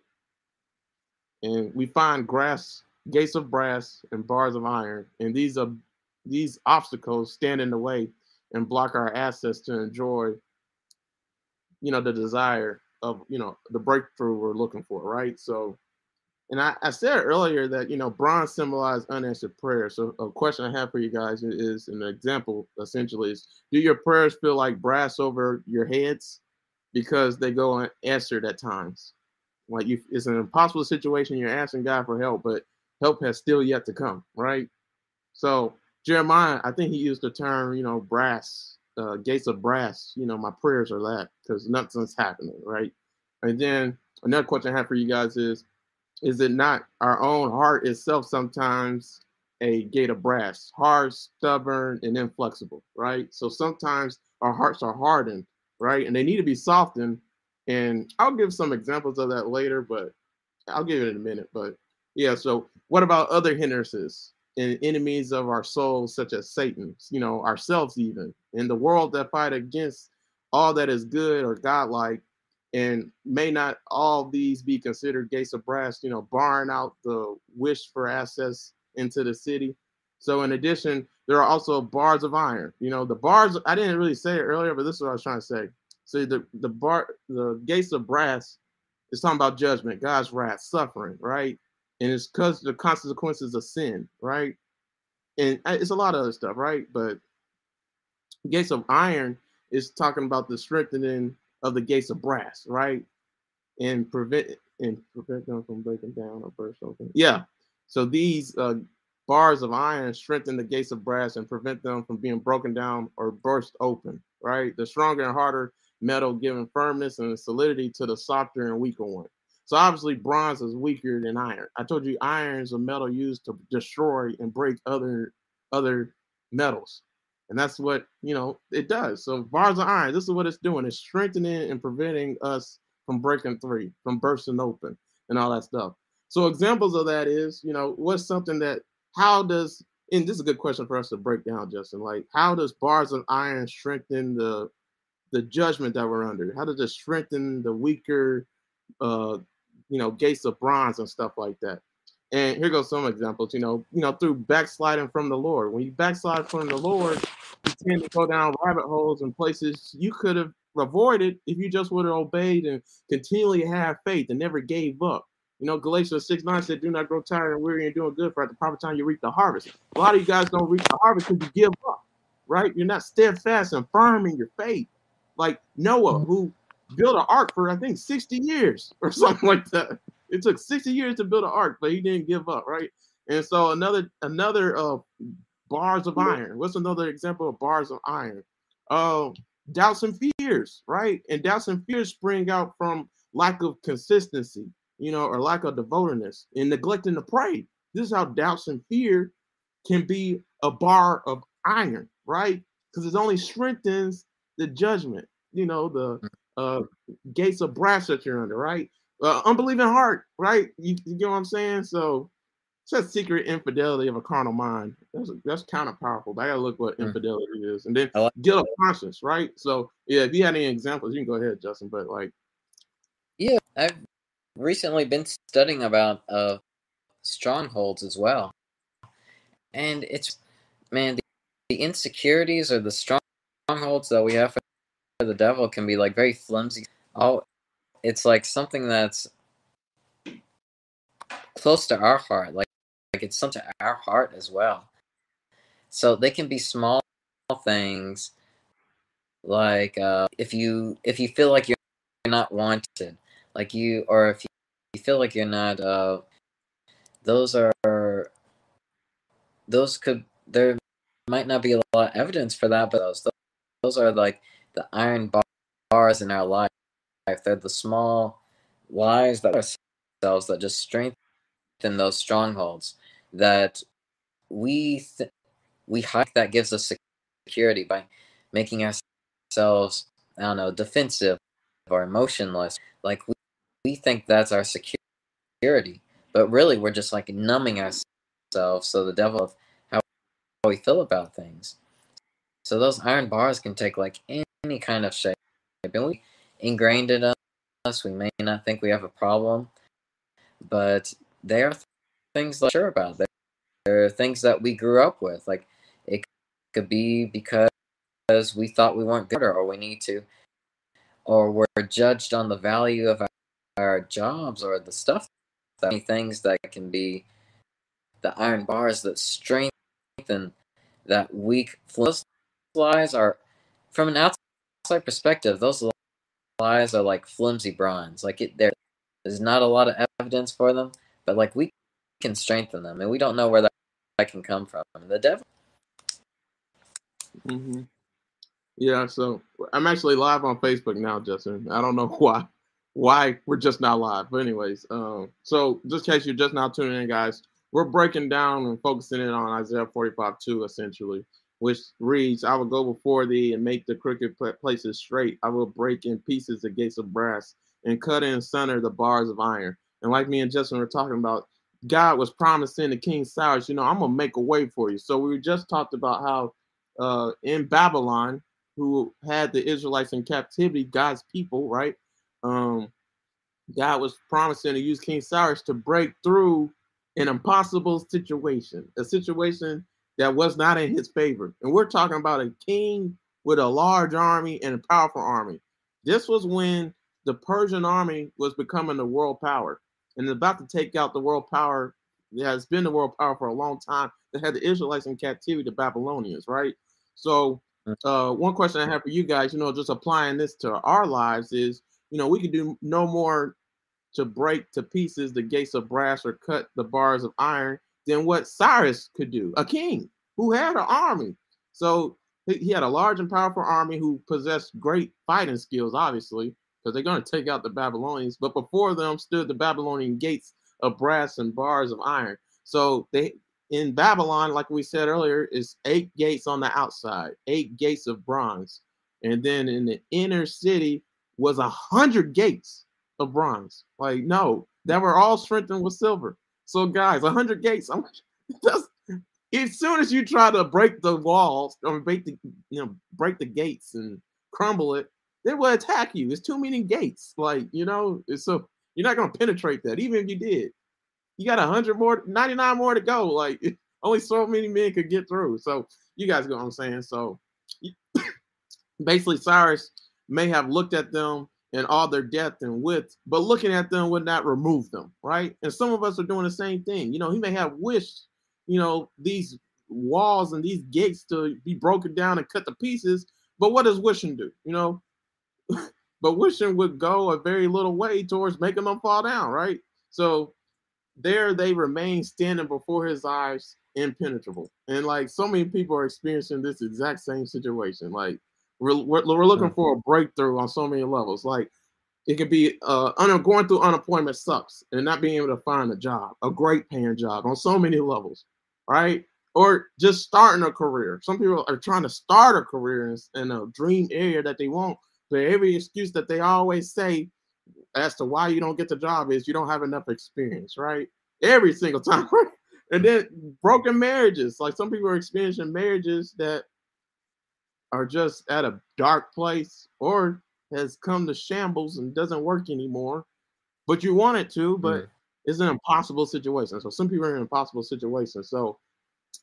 And we find grass, gates of brass, and bars of iron, and these are these obstacles stand in the way and block our access to enjoy, you know, the desire of you know the breakthrough we're looking for, right? So, and I, I said earlier that you know bronze symbolized unanswered prayer. So a question I have for you guys is an example essentially is do your prayers feel like brass over your heads? because they go unanswered at times. Like you, it's an impossible situation. You're asking God for help, but help has still yet to come, right? So Jeremiah, I think he used the term, you know, brass, uh, gates of brass. You know, my prayers are that because nothing's happening, right? And then another question I have for you guys is, is it not our own heart itself sometimes a gate of brass, hard, stubborn, and inflexible, right? So sometimes our hearts are hardened right? And they need to be softened. And I'll give some examples of that later, but I'll give it in a minute. But yeah, so what about other hindrances and enemies of our souls, such as Satan, you know, ourselves even, in the world that fight against all that is good or godlike? And may not all these be considered gates of brass, you know, barring out the wish for access into the city? So in addition, there are also bars of iron. You know, the bars, I didn't really say it earlier, but this is what I was trying to say. So the, the bar, the gates of brass is talking about judgment, God's wrath, suffering, right? And it's because the consequences of sin, right? And uh, it's a lot of other stuff, right? But gates of iron is talking about the strengthening of the gates of brass, right? And prevent and prevent them from breaking down or burst open. Yeah. So these uh, bars of iron strengthen the gates of brass and prevent them from being broken down or burst open, right? The stronger and harder metal giving firmness and solidity to the softer and weaker one. So obviously bronze is weaker than iron. I told you iron is a metal used to destroy and break other other metals. And that's what, you know, it does. So bars of iron, this is what it's doing. It's strengthening and preventing us from breaking through, from bursting open and all that stuff. So examples of that is, you know, what's something that how does and this is a good question for us to break down, Justin. Like, how does bars of iron strengthen the the judgment that we're under? How does it strengthen the weaker, uh, you know, gates of bronze and stuff like that? And here goes some examples. You know, you know, through backsliding from the Lord. When you backslide from the Lord, you tend to go down rabbit holes and places you could have avoided if you just would have obeyed and continually have faith and never gave up. You know, Galatians 6 9 said, Do not grow tired and weary and doing good, for at the proper time you reap the harvest. A lot of you guys don't reap the harvest because you give up, right? You're not steadfast and firm in your faith. Like Noah, mm-hmm. who built an ark for I think 60 years or something like that. It took 60 years to build an ark, but he didn't give up, right? And so another another uh bars of iron. What's another example of bars of iron? Uh doubts and fears, right? And doubts and fears spring out from lack of consistency, you know, or lack of devotedness and neglecting to pray. This is how doubts and fear can be a bar of iron, right? Because it only strengthens the judgment, you know, the uh, gates of brass that you're under, right? Uh, unbelieving heart, right? You, you get what I'm saying? So it's that secret infidelity of a carnal mind. That's that's kind of powerful. But I gotta look what mm. infidelity is, and then like guilt of conscience, right? So yeah, if you had any examples, you can go ahead, Justin. But like, yeah, I've recently been studying about uh strongholds as well, and it's man, the, the insecurities or the strongholds that we have for the devil can be like very flimsy. Oh, it's like something that's close to our heart. Like, like it's something to our heart as well. So they can be small things, like uh, if you if you feel like you're not wanted, like you, or if you, feel like you're not. Uh, those are those could there might not be a lot of evidence for that, but those those are like the iron bars in our life. They're the small lies that ourselves that just strengthen those strongholds that we th- we hide that gives us security by making ourselves I don't know defensive or emotionless. Like we, we think that's our security, but really we're just like numbing ourselves. So the devil of how we feel about things. So those iron bars can take like any kind of shape, and we ingrained in us. We may not think we have a problem, but they are things that we're sure about. There are things that we grew up with. Like it could be because we thought we weren't good or we need to, or we're judged on the value of our, our jobs or the stuff. That things that can be the iron bars that strengthen that weak. Lies are from an outside perspective. Those lies are like flimsy bronze. Like it, there's not a lot of evidence for them, but like we can strengthen them, and we don't know where that, can come from. The devil. Mm-hmm. Yeah, so I'm actually live on Facebook now, Justin. I don't know why why we're just not live, but anyways, um, so just in case you're just now tuning in, guys, we're breaking down and focusing in on Isaiah 45 2 essentially, which reads, "I will go before thee and make the crooked places straight. I will break in pieces the gates of brass and cut in sunder the bars of iron." And like me and Justin were talking about, God was promising to King Cyrus, you know, I'm gonna make a way for you. So we just talked about how uh, in Babylon, who had the Israelites in captivity, God's people, right? Um, God was promising to use King Cyrus to break through an impossible situation, a situation that was not in his favor. And we're talking about a king with a large army and a powerful army. This was when the Persian army was becoming the world power and about to take out the world power that has been the world power for a long time that had the Israelites in captivity, the Babylonians, right? So, mm. uh, one question I have for you guys, you know, just applying this to our lives is, you know, we can do no more to break to pieces the gates of brass or cut the bars of iron than what Cyrus could do, a king who had an army. So he had a large and powerful army who possessed great fighting skills, obviously, because they're going to take out the Babylonians. But before them stood the Babylonian gates of brass and bars of iron. So they in Babylon, like we said earlier, is eight gates on the outside, eight gates of bronze, and then in the inner city was a hundred gates of bronze. Like no, that were all strengthened with silver. So guys, hundred gates. I'm just as soon as you try to break the walls or break the you know break the gates and crumble it, they will attack you. It's too many gates. Like, you know, so you're not gonna penetrate that, even if you did. you got hundred more, 99 more to go. Like only so many men could get through. So you guys get what I'm saying. So basically, Cyrus may have looked at them in all their depth and width, but looking at them would not remove them, right? And some of us are doing the same thing. You know, he may have wished, you know, these walls and these gates to be broken down and cut to pieces. But what does wishing do? You know, but wishing would go a very little way towards making them fall down, right? So there they remain standing before his eyes impenetrable. And like so many people are experiencing this exact same situation. Like we're, we're, we're looking for a breakthrough on so many levels. Like it could be uh, un- going through unemployment sucks and not being able to find a job, a great paying job on so many levels, right? Or just starting a career. Some people are trying to start a career in, in a dream area that they want. But every excuse that they always say as to why you don't get the job is you don't have enough experience, right? Every single time. and then broken marriages. Like some people are experiencing marriages that are just at a dark place or has come to shambles and doesn't work anymore. But you want it to, but mm. it's an impossible situation. So some people are in impossible situations. So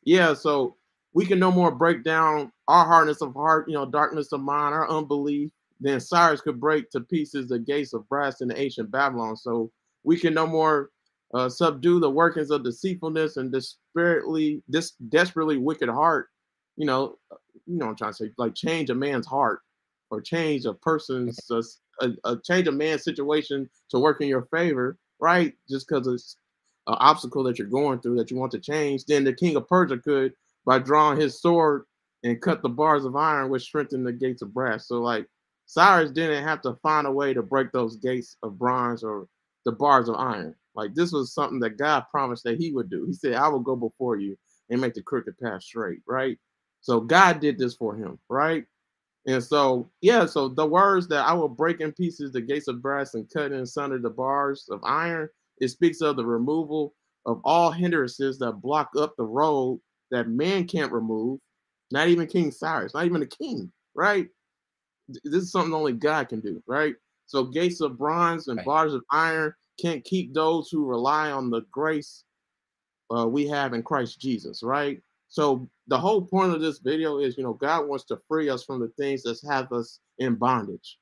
yeah, so we can no more break down our hardness of heart, you know, darkness of mind, our unbelief, then Cyrus could break to pieces the gates of brass in the ancient Babylon. So we can no more uh, subdue the workings of deceitfulness and desperately, this desperately wicked heart. You know, you know, I'm trying to say, like change a man's heart or change a person's uh, a, a change a man's situation to work in your favor, right? Just because it's an obstacle that you're going through that you want to change. Then the king of Persia could, by drawing his sword and cut the bars of iron, which strengthened the gates of brass. So like Cyrus didn't have to find a way to break those gates of bronze or the bars of iron. Like this was something that God promised that He would do. He said, "I will go before you and make the crooked path straight." Right. So God did this for him. Right. And so, yeah, so the words that I will break in pieces the gates of brass and cut in asunder the bars of iron, it speaks of the removal of all hindrances that block up the road that man can't remove, not even King Cyrus, not even the king, right? this is something only God can do, right? So gates of bronze and right. bars of iron can't keep those who rely on the grace uh, we have in Christ Jesus, right? So the whole point of this video is, you know, God wants to free us from the things that have us in bondage.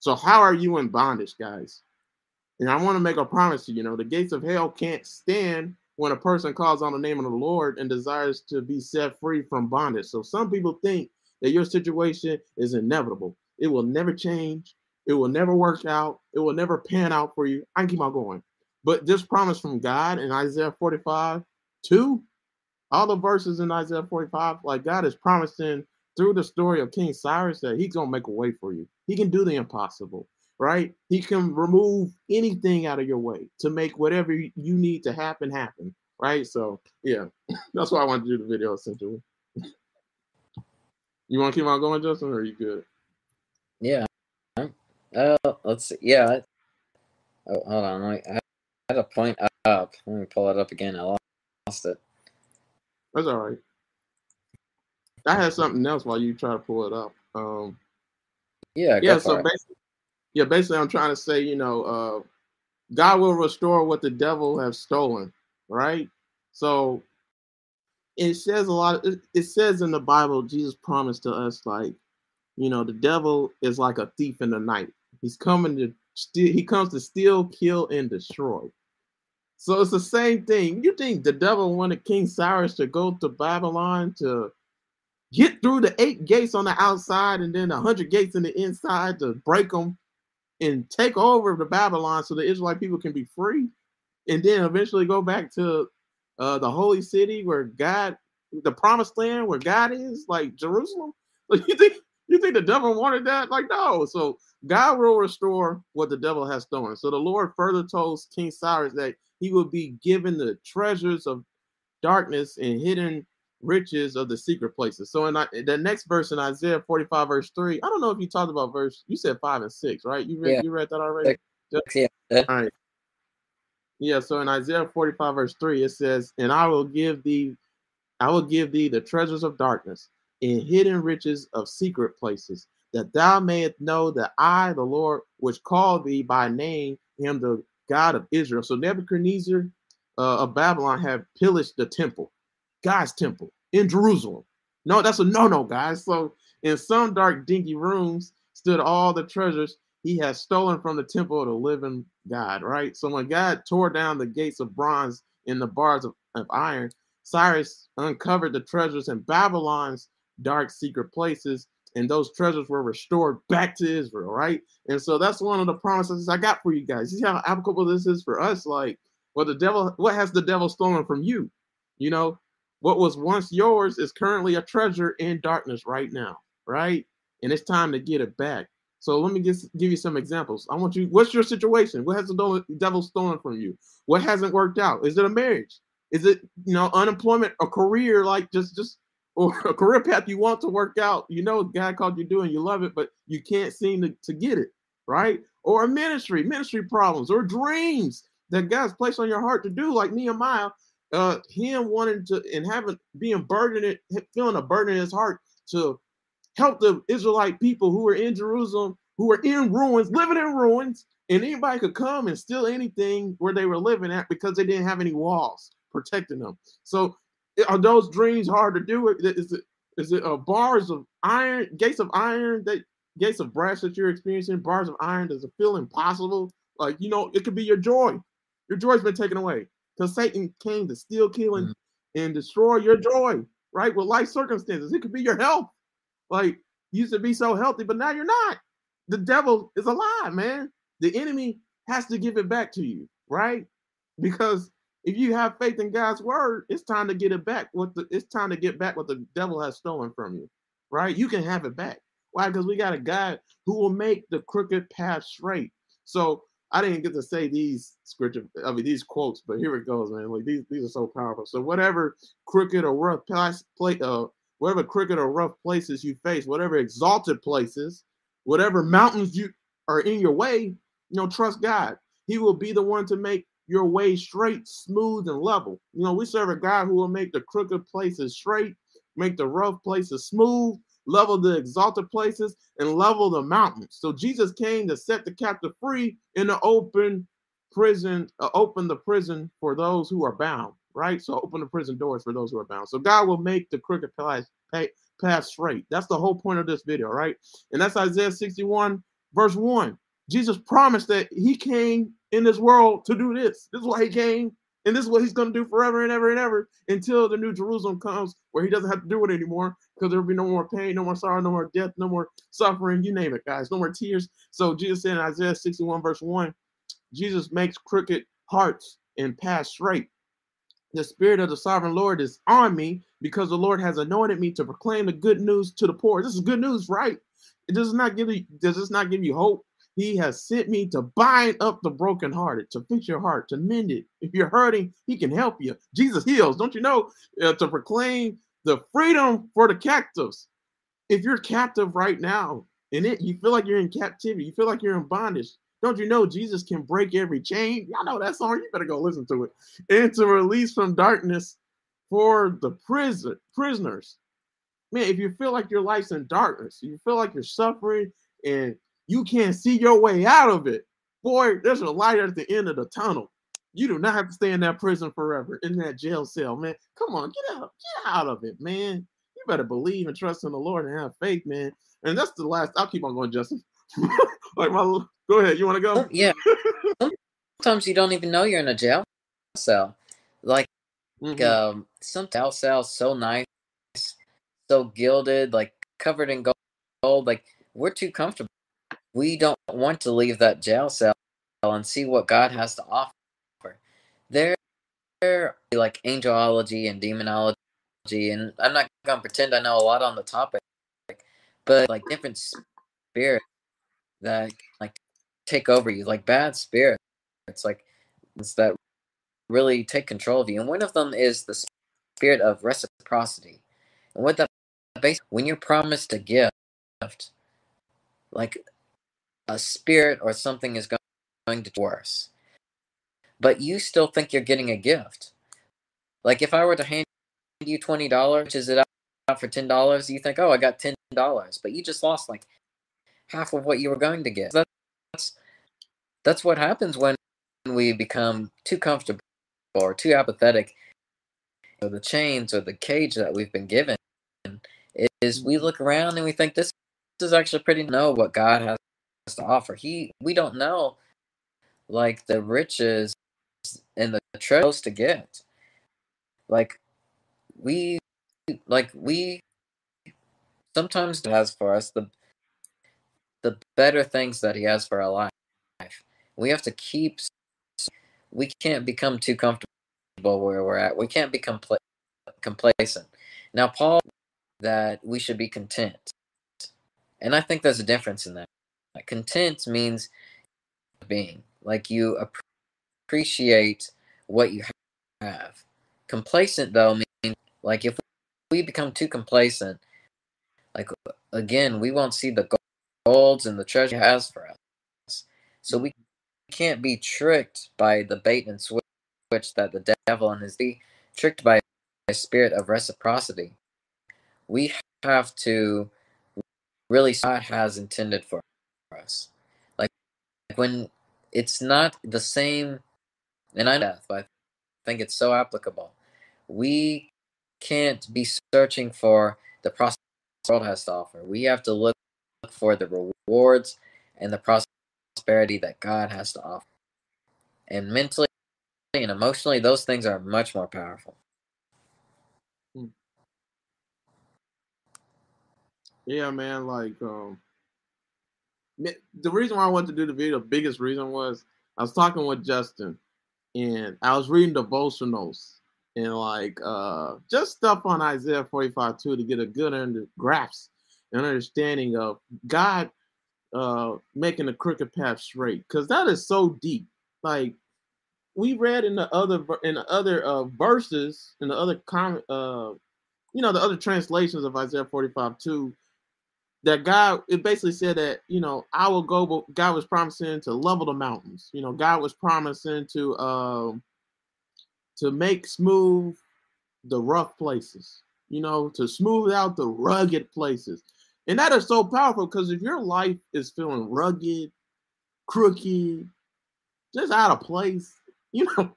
So how are you in bondage, guys? And I want to make a promise to you, you know, the gates of hell can't stand when a person calls on the name of the Lord and desires to be set free from bondage. So some people think that your situation is inevitable. It will never change. It will never work out. It will never pan out for you. I can keep on going. But this promise from God in Isaiah 45, 2, all the verses in Isaiah 45, like God is promising through the story of King Cyrus that he's going to make a way for you. He can do the impossible, right? He can remove anything out of your way to make whatever you need to happen happen, right? So, yeah, that's why I wanted to do the video essentially. you want to keep on going, Justin, or are you good? Yeah. Uh, let's see. Yeah. Oh, hold on. I had a point up. Let me pull it up again. I lost it. That's all right. I had something else while you try to pull it up. Um, yeah. Yeah. So basically, yeah, basically, I'm trying to say, you know, uh, God will restore what the devil has stolen, right? So it says a lot. It, it says in the Bible, Jesus promised to us, like, you know, the devil is like a thief in the night. He's coming to steal, he comes to steal, kill, and destroy. So it's the same thing. You think the devil wanted King Cyrus to go to Babylon to get through the eight gates on the outside and then a hundred gates in the inside to break them and take over the Babylon so the Israelite people can be free, and then eventually go back to uh, the holy city where God, the promised land where God is, like Jerusalem. Like you think you think the devil wanted that? Like, no. So God will restore what the devil has stolen. So the Lord further told King Cyrus that he will be given the treasures of darkness and hidden riches of the secret places. So in the next verse in Isaiah 45, verse 3, I don't know if you talked about verse, you said five and six, right? You read, yeah. you read that already? Yeah. All right. Yeah, so in Isaiah 45, verse 3, it says, And I will give thee, I will give thee the treasures of darkness and hidden riches of secret places, that thou mayest know that I, the Lord, which called thee by name, am the God of Israel. So Nebuchadnezzar, uh, of Babylon have pillaged the temple, God's temple in Jerusalem. No, that's a no no, guys. So in some dark, dinky rooms stood all the treasures he has stolen from the temple of the living God, right? So when God tore down the gates of bronze and the bars of, of iron, Cyrus uncovered the treasures in Babylon's dark secret places, and those treasures were restored back to Israel, right? And so that's one of the promises I got for you guys. See how applicable this is for us? Like, well, the devil, what has the devil stolen from you? You know, what was once yours is currently a treasure in darkness right now, right? And it's time to get it back. So let me just give you some examples. I want you, what's your situation? What has the devil stolen from you? What hasn't worked out? Is it a marriage? Is it, you know, unemployment, a career, like just, just, or a career path you want to work out? You know, God called you doing, you love it, but you can't seem to, to get it, right? Or a ministry, ministry problems, or dreams that God's placed on your heart to do, like Nehemiah, uh, him wanting to and having being burdened, feeling a burden in his heart to help the Israelite people who were in Jerusalem, who were in ruins, living in ruins, and anybody could come and steal anything where they were living at because they didn't have any walls protecting them. So, are those dreams hard to do? Is it is it uh, bars of iron, gates of iron that gates of brass that you're experiencing, bars of iron? Does it feel impossible? Like you know, it could be your joy. Your joy's been taken away because Satan came to steal, kill, and, mm-hmm. and destroy your joy. Right with life circumstances, it could be your health. Like you used to be so healthy, but now you're not. The devil is alive, man. The enemy has to give it back to you, right? Because if you have faith in God's word, it's time to get it back. What the it's time to get back what the devil has stolen from you, right? You can have it back. Why? Because we got a God who will make the crooked path straight. So I didn't get to say these scripture, I mean these quotes, but here it goes, man. Like these, these are so powerful. So whatever crooked or rough place, play, uh, whatever crooked or rough places you face, whatever exalted places, whatever mountains you are in your way, you know, trust God. He will be the one to make your way straight, smooth, and level. You know, we serve a God who will make the crooked places straight, make the rough places smooth, level the exalted places, and level the mountains. So Jesus came to set the captive free in the open prison, uh, open the prison for those who are bound right? So open the prison doors for those who are bound. So God will make the crooked path, path straight. That's the whole point of this video, right? And that's Isaiah 61, verse 1. Jesus promised that he came in this world to do this. This is why he came. And this is what he's going to do forever and ever and ever until the new Jerusalem comes where he doesn't have to do it anymore because there will be no more pain, no more sorrow, no more death, no more suffering, you name it, guys, no more tears. So Jesus said in Isaiah 61, verse 1, Jesus makes crooked hearts and paths straight the spirit of the sovereign Lord is on me because the Lord has anointed me to proclaim the good news to the poor. This is good news, right? It does not give you does this not give you hope? He has sent me to bind up the brokenhearted, to fix your heart, to mend it. If you're hurting, he can help you. Jesus heals. Don't you know? Uh, to proclaim the freedom for the captives. If you're captive right now, and it you feel like you're in captivity, you feel like you're in bondage, don't you know Jesus can break every chain? Y'all know that song. You better go listen to it. And to release from darkness for the prison prisoners. Man, if you feel like your life's in darkness, you feel like you're suffering and you can't see your way out of it, boy, there's a light at the end of the tunnel. You do not have to stay in that prison forever, in that jail cell, man. Come on, get out, get out of it, man. You better believe and trust in the Lord and have faith, man. And that's the last. I'll keep on going, Justin. like my little, Go ahead. You want to go? Oh, yeah. Sometimes you don't even know you're in a jail cell. Like, mm-hmm. um, some jail cells so nice, so gilded, like covered in gold. Like, we're too comfortable. We don't want to leave that jail cell and see what God has to offer. There, there like angelology and demonology, and I'm not gonna pretend I know a lot on the topic, but like different spirits that like take over you, like bad spirits. It's like it's that really take control of you. And one of them is the spirit of reciprocity. And what that basically when you're promised a gift, like a spirit or something is going to worse. But you still think you're getting a gift. Like if I were to hand you twenty dollars, is it out for ten dollars? You think, oh, I got ten dollars, but you just lost like half of what you were going to get. That's that's what happens when we become too comfortable or too apathetic or the chains or the cage that we've been given is we look around and we think this is actually pretty know what God has to offer. He we don't know like the riches and the treasures to get. Like we like we sometimes has for us the the better things that he has for our life. We have to keep we can't become too comfortable where we're at. We can't be compl- complacent. Now Paul that we should be content. And I think there's a difference in that. Content means being like you appreciate what you have. Complacent though means like if we become too complacent, like again, we won't see the golds and the treasure has for us. So we can't be tricked by the bait and switch that the devil and his be tricked by a spirit of reciprocity. We have to really God has intended for us. Like when it's not the same and I know but I think it's so applicable. We can't be searching for the process world has to offer. We have to look for the rewards and the prosperity that God has to offer. And mentally and emotionally, those things are much more powerful. Hmm. Yeah, man. Like, um, the reason why I wanted to do the video, the biggest reason was I was talking with Justin, and I was reading devotionals and like uh just stuff on Isaiah 45 2 to get a good under grasp and understanding of God uh making the crooked path straight because that is so deep. Like we read in the other in the other uh verses in the other comment uh you know the other translations of Isaiah 45 2 that God it basically said that you know I will go but God was promising to level the mountains. You know God was promising to um to make smooth the rough places you know to smooth out the rugged places. And that is so powerful because if your life is feeling rugged crooked just out of place you know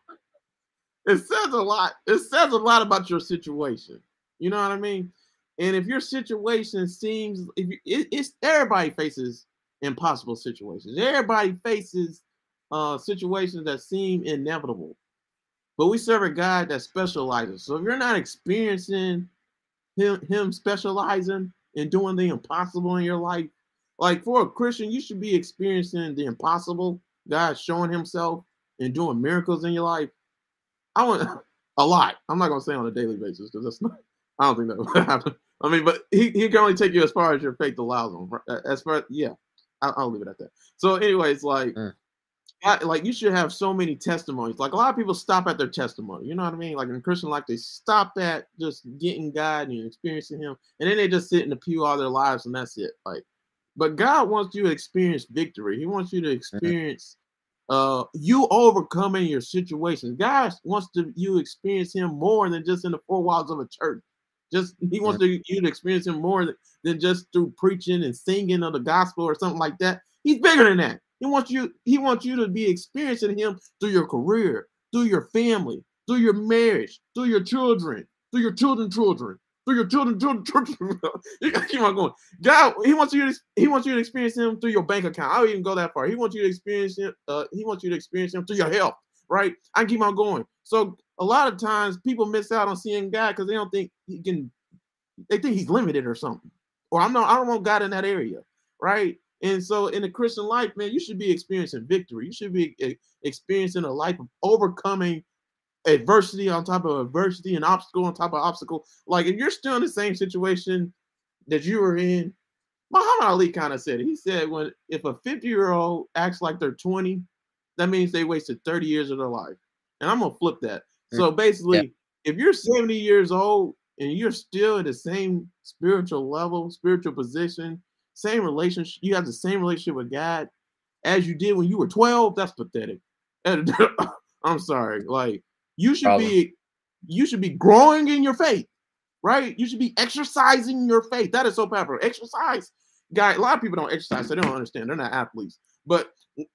it says a lot it says a lot about your situation. You know what I mean and if your situation seems, if you, it, it's everybody faces impossible situations. Everybody faces uh, situations that seem inevitable. But we serve a God that specializes. So if you're not experiencing him, him specializing in doing the impossible in your life, like for a Christian, you should be experiencing the impossible. God showing Himself and doing miracles in your life. I want a lot. I'm not gonna say on a daily basis because that's not. I don't think that would happen. I mean, but he, he can only take you as far as your faith allows him. As far, yeah, I'll, I'll leave it at that. So, anyways, like, mm. I, like you should have so many testimonies. Like a lot of people stop at their testimony. You know what I mean? Like in Christian life, they stop at just getting God and experiencing Him, and then they just sit in the pew all their lives, and that's it. Like, but God wants you to experience victory. He wants you to mm-hmm. experience uh you overcoming your situations. God wants to you experience Him more than just in the four walls of a church. Just he wants to, you to experience him more than just through preaching and singing of the gospel or something like that. He's bigger than that. He wants you, he wants you to be experiencing him through your career, through your family, through your marriage, through your children, through your children, children, through your children, children, children. you gotta keep on going. God, he wants you to he wants you to experience him through your bank account. I don't even go that far. He wants you to experience him, uh, he wants you to experience him through your health, right? I keep on going. So a lot of times people miss out on seeing God because they don't think he can. They think he's limited or something. Or I'm not. I don't want God in that area, right? And so in the Christian life, man, you should be experiencing victory. You should be experiencing a life of overcoming adversity on top of adversity and obstacle on top of obstacle. Like if you're still in the same situation that you were in, Muhammad Ali kind of said it. He said when if a 50 year old acts like they're 20, that means they wasted 30 years of their life. And I'm gonna flip that. So mm, basically, yeah. if you're 70 years old and you're still in the same spiritual level, spiritual position, same relationship, you have the same relationship with God as you did when you were 12, that's pathetic. I'm sorry. Like you should Problem. be you should be growing in your faith, right? You should be exercising your faith. That is so powerful. Exercise. Guy, a lot of people don't exercise, so they don't understand. They're not athletes. But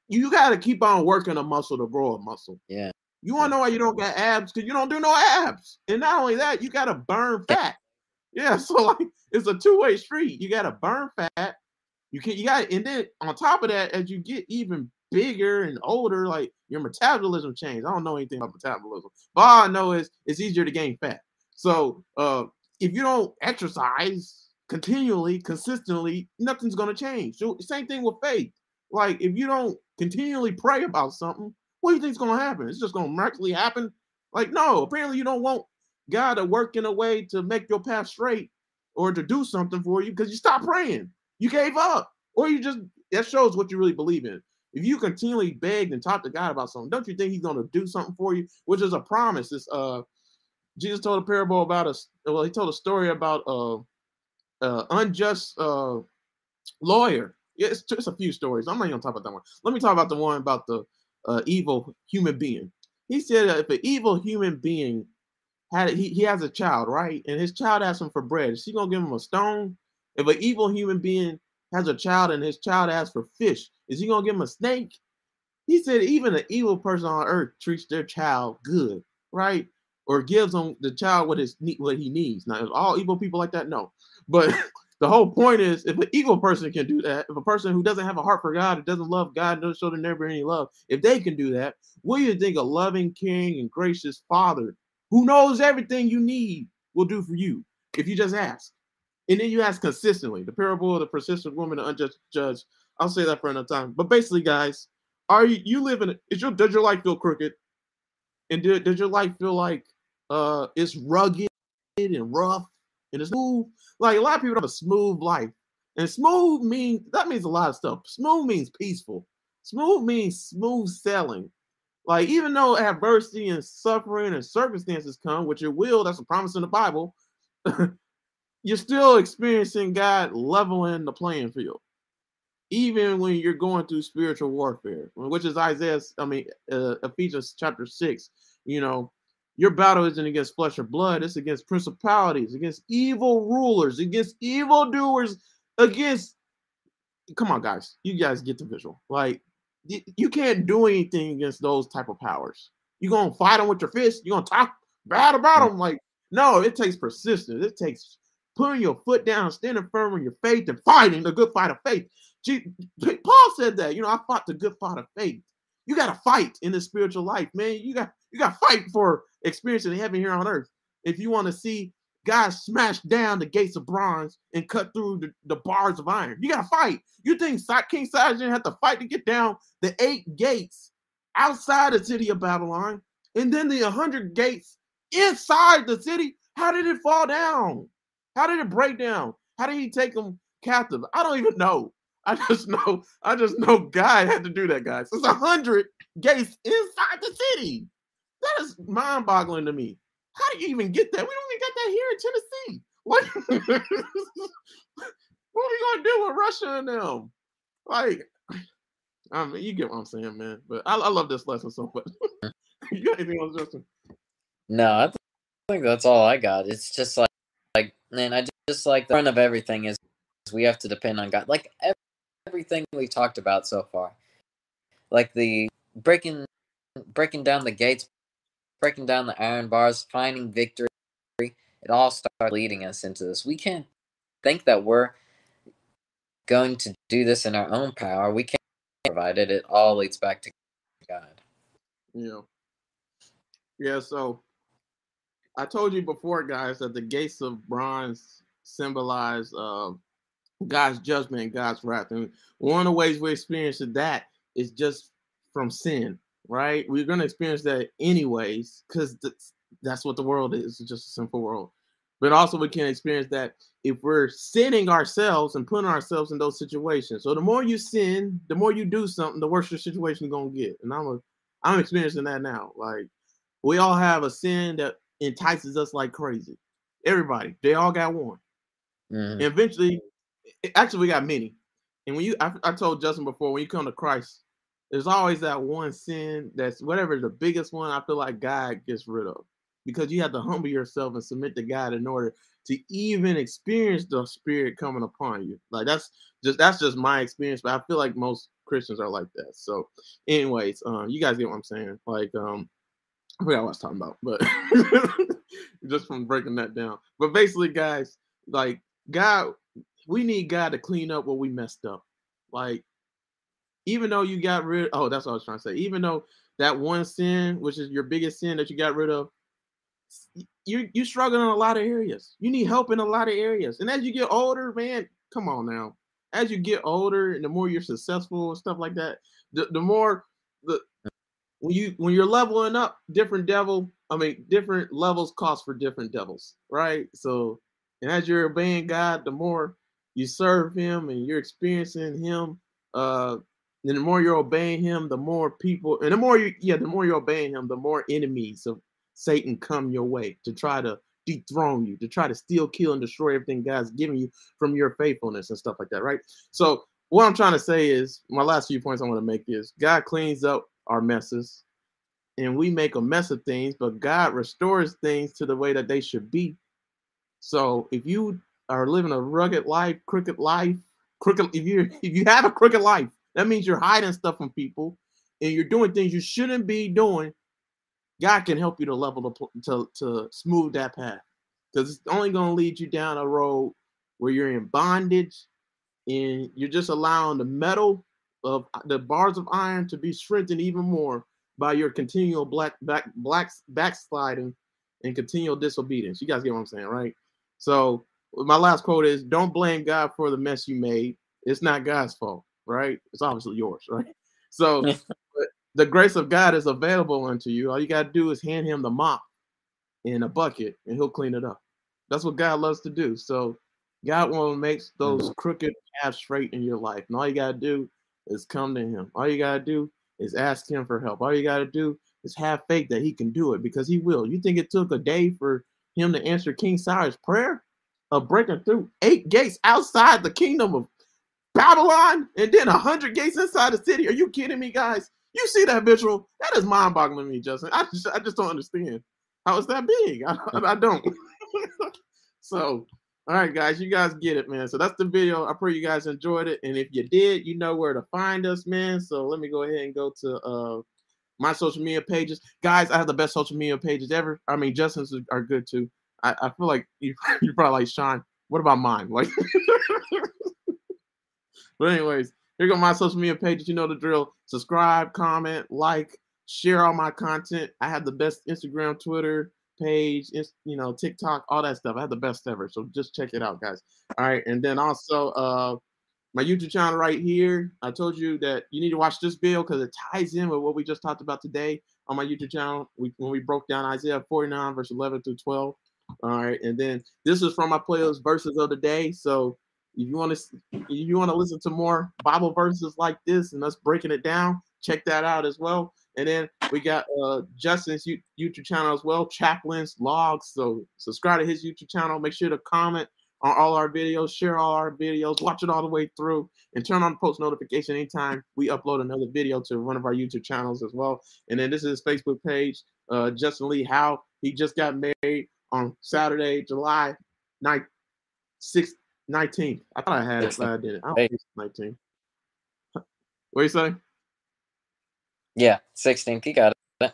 you got to keep on working a muscle to grow a muscle. Yeah. You want to know why you don't get abs? Because you don't do no abs. And not only that, you got to burn fat. Yeah, so like it's a two way street. You got to burn fat. You can you got and then on top of that, as you get even bigger and older, like your metabolism changes. I don't know anything about metabolism, but all I know is it's easier to gain fat. So uh, if you don't exercise continually, consistently, nothing's gonna change. So same thing with faith. Like if you don't continually pray about something, what do you think is gonna happen? It's just gonna miraculously happen. Like no, apparently you don't want God to work in a way to make your path straight or to do something for you because you stopped praying. You gave up, or you just that shows what you really believe in. If you continually beg and talk to God about something, don't you think He's going to do something for you? Which is a promise. It's uh, Jesus told a parable about a well, he told a story about a, a unjust uh lawyer. Yeah, it's just a few stories. I'm not even gonna talk about that one. Let me talk about the one about the uh, evil human being. He said if an evil human being had he, he has a child, right? And his child asks him for bread, is he gonna give him a stone? If an evil human being has a child and his child asks for fish, is he gonna give him a snake? He said even an evil person on earth treats their child good, right? Or gives them the child what what he needs. Now, all evil people like that? No. But the whole point is if an evil person can do that, if a person who doesn't have a heart for God, who doesn't love God, doesn't show their neighbor any love, if they can do that, what do you think a loving, king, and gracious father who knows everything you need will do for you if you just ask? And then you ask consistently. The parable of the persistent woman, the unjust judge. I'll say that for another time. But basically, guys, are you you live is your does your life feel crooked? And does your life feel like uh it's rugged and rough and it's smooth? Like a lot of people have a smooth life. And smooth means that means a lot of stuff. Smooth means peaceful. Smooth means smooth sailing. Like even though adversity and suffering and circumstances come, which it will, that's a promise in the Bible. you're still experiencing God leveling the playing field, even when you're going through spiritual warfare, which is Isaiah, I mean, uh, Ephesians chapter six. You know, your battle isn't against flesh or blood, it's against principalities, against evil rulers, against evil doers, against. Come on, guys, you guys get the visual. Like, you can't do anything against those type of powers. You're gonna fight them with your fist. You're gonna talk bad about mm. them. Like, no, it takes persistence. It takes putting your foot down, standing firm in your faith, and fighting the good fight of faith. Paul said that, you know, I fought the good fight of faith. You got to fight in the spiritual life, man. You got you got to fight for experiencing heaven here on earth. If you want to see God smash down the gates of bronze and cut through the, the bars of iron, you got to fight. You think King didn't have to fight to get down the eight gates outside the city of Babylon, and then the hundred gates inside the city? How did it fall down? How did it break down? How did he take them captive? I don't even know. I just know, I just know God had to do that, guys. It's a hundred gates inside the city. That is mind-boggling to me. How do you even get that? We don't even got that here in Tennessee. What, what are we gonna do with Russia and them? Like, I mean, you get what I'm saying, man. But I, I love this lesson so much. you got anything else, Justin? No, I think that's all I got. It's just like like, man, I just like the front of everything is we have to depend on God. Like everything we talked about so far, like the breaking breaking down the gates, breaking down the iron bars, finding victory. It all starts leading us into this. We can't think that we're going to do this in our own power. We can't provide it. It all leads back to God. Yeah. Yeah. So I told you before, guys, that the gates of bronze symbolize uh, God's judgment and God's wrath. And one of the ways we experience that is just from sin, right? We're going to experience that anyways, because that's what the world is. It's just a simple world. But also, we can experience that if we're sinning ourselves and putting ourselves in those situations. So the more you sin, the more you do something, the worse your situation is gonna get. And I'm a, I'm experiencing that now. Like we all have a sin that entices us like crazy. Everybody, they all got one. Mm-hmm. And eventually, actually, we got many. And when you, I, I told Justin before, when you come to Christ, there's always that one sin that's whatever the biggest one. I feel like God gets rid of because you have to humble yourself and submit to God in order to even experience the Spirit coming upon you. Like that's just that's just my experience, but I feel like most Christians are like that. So, anyways, um, you guys get what I'm saying. Like, um, I forgot what I was talking about, but just from breaking that down. But basically, guys, like God, we need God to clean up what we messed up. Like, even though you got rid, oh, that's what I was trying to say. Even though that one sin, which is your biggest sin that you got rid of, you you struggling in a lot of areas. You need help in a lot of areas. And as you get older, man, come on now. As you get older and the more you're successful and stuff like that, the, the more the when you when you're leveling up, different devil, I mean, different levels cost for different devils, right? So, and as you're obeying God, the more you serve Him and you're experiencing Him, uh, and the more you're obeying Him, the more people, and the more you, yeah, the more you're obeying Him, the more enemies of Satan come your way to try to dethrone you, to try to steal, kill, and destroy everything God's giving you from your faithfulness and stuff like that, right? So, what I'm trying to say is, my last few points I want to make is God cleans up our messes and we make a mess of things, but God restores things to the way that they should be. So, if you are living a rugged life, crooked life, crooked, if you if you have a crooked life, that means you're hiding stuff from people and you're doing things you shouldn't be doing God can help you to level the to to smooth that path because it's only going to lead you down a road where you're in bondage and you're just allowing the metal of uh, the bars of iron to be strengthened even more by your continual black back black backsliding and continual disobedience. You guys get what I'm saying, right? So my last quote is don't blame God for the mess you made. It's not God's fault, right? It's obviously yours, right? So the grace of God is available unto you. All you got to do is hand him the mop in a bucket and he'll clean it up. That's what God loves to do. So God will make those mm-hmm. crooked paths straight in your life. And all you got to do is come to him. All you got to do is ask him for help. All you got to do is have faith that he can do it because he will. You think it took a day for him to answer King Cyrus' prayer of breaking through eight gates outside the kingdom of Babylon and then a hundred gates inside the city? Are you kidding me, guys? You see that visual? That is mind-boggling to me, Justin. I just, I just don't understand how is that big. I, I don't. so, all right, guys, you guys get it, man. So that's the video. I pray you guys enjoyed it, and if you did, you know where to find us, man. So let me go ahead and go to uh my social media pages, guys. I have the best social media pages ever. I mean, Justin's are good too. I, I feel like you, you probably like Sean. What about mine? Like, but anyways, here go my social media pages. You know the drill. Subscribe, comment, like, share all my content. I have the best Instagram, Twitter page, you know, TikTok, all that stuff. I have the best ever. So just check it out, guys. All right. And then also uh my YouTube channel right here. I told you that you need to watch this video because it ties in with what we just talked about today on my YouTube channel. We, when we broke down Isaiah 49 verse 11 through 12. All right, and then this is from my playlist verses of the day. So if you want to, if you want to listen to more Bible verses like this and us breaking it down, check that out as well. And then we got uh, Justin's YouTube channel as well, Chaplain's Logs. So subscribe to his YouTube channel. Make sure to comment on all our videos, share all our videos, watch it all the way through, and turn on post notification anytime we upload another video to one of our YouTube channels as well. And then this is his Facebook page, uh, Justin Lee Howe. He just got married on Saturday, July 9th, 6th, 19th. I thought I had it, but I didn't. I don't think it's 19. What you say? Yeah, 16th. You got it.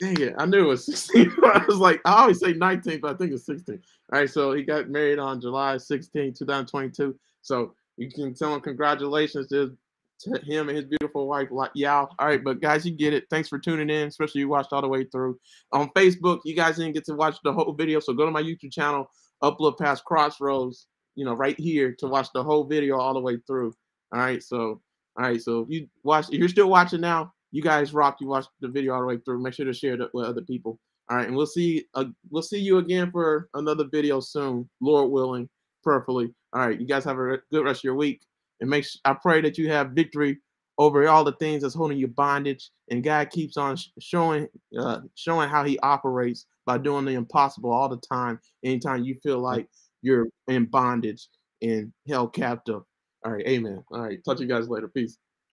Dang it. I knew it was 16. I was like, I always say 19th, but I think it's 16. All right, so he got married on July 16, 2022. So you can tell him congratulations to, to him and his beautiful wife, Yao. All right, but guys, you get it. Thanks for tuning in, especially you watched all the way through. On Facebook, you guys didn't get to watch the whole video, so go to my YouTube channel, Upload Past Crossroads you know, right here to watch the whole video all the way through. All right, so all right, so if you watch, if you're still watching now, you guys rock. You watch the video all the way through. Make sure to share it with other people. All right, and we'll see. Uh, we'll see you again for another video soon, Lord willing, prayerfully. All right, you guys have a good rest of your week, and make. I pray that you have victory over all the things that's holding you bondage, and God keeps on showing, uh, showing how He operates by doing the impossible all the time. Anytime you feel like you're in bondage and held captive. All right, amen. All right, talk to you guys later. Peace.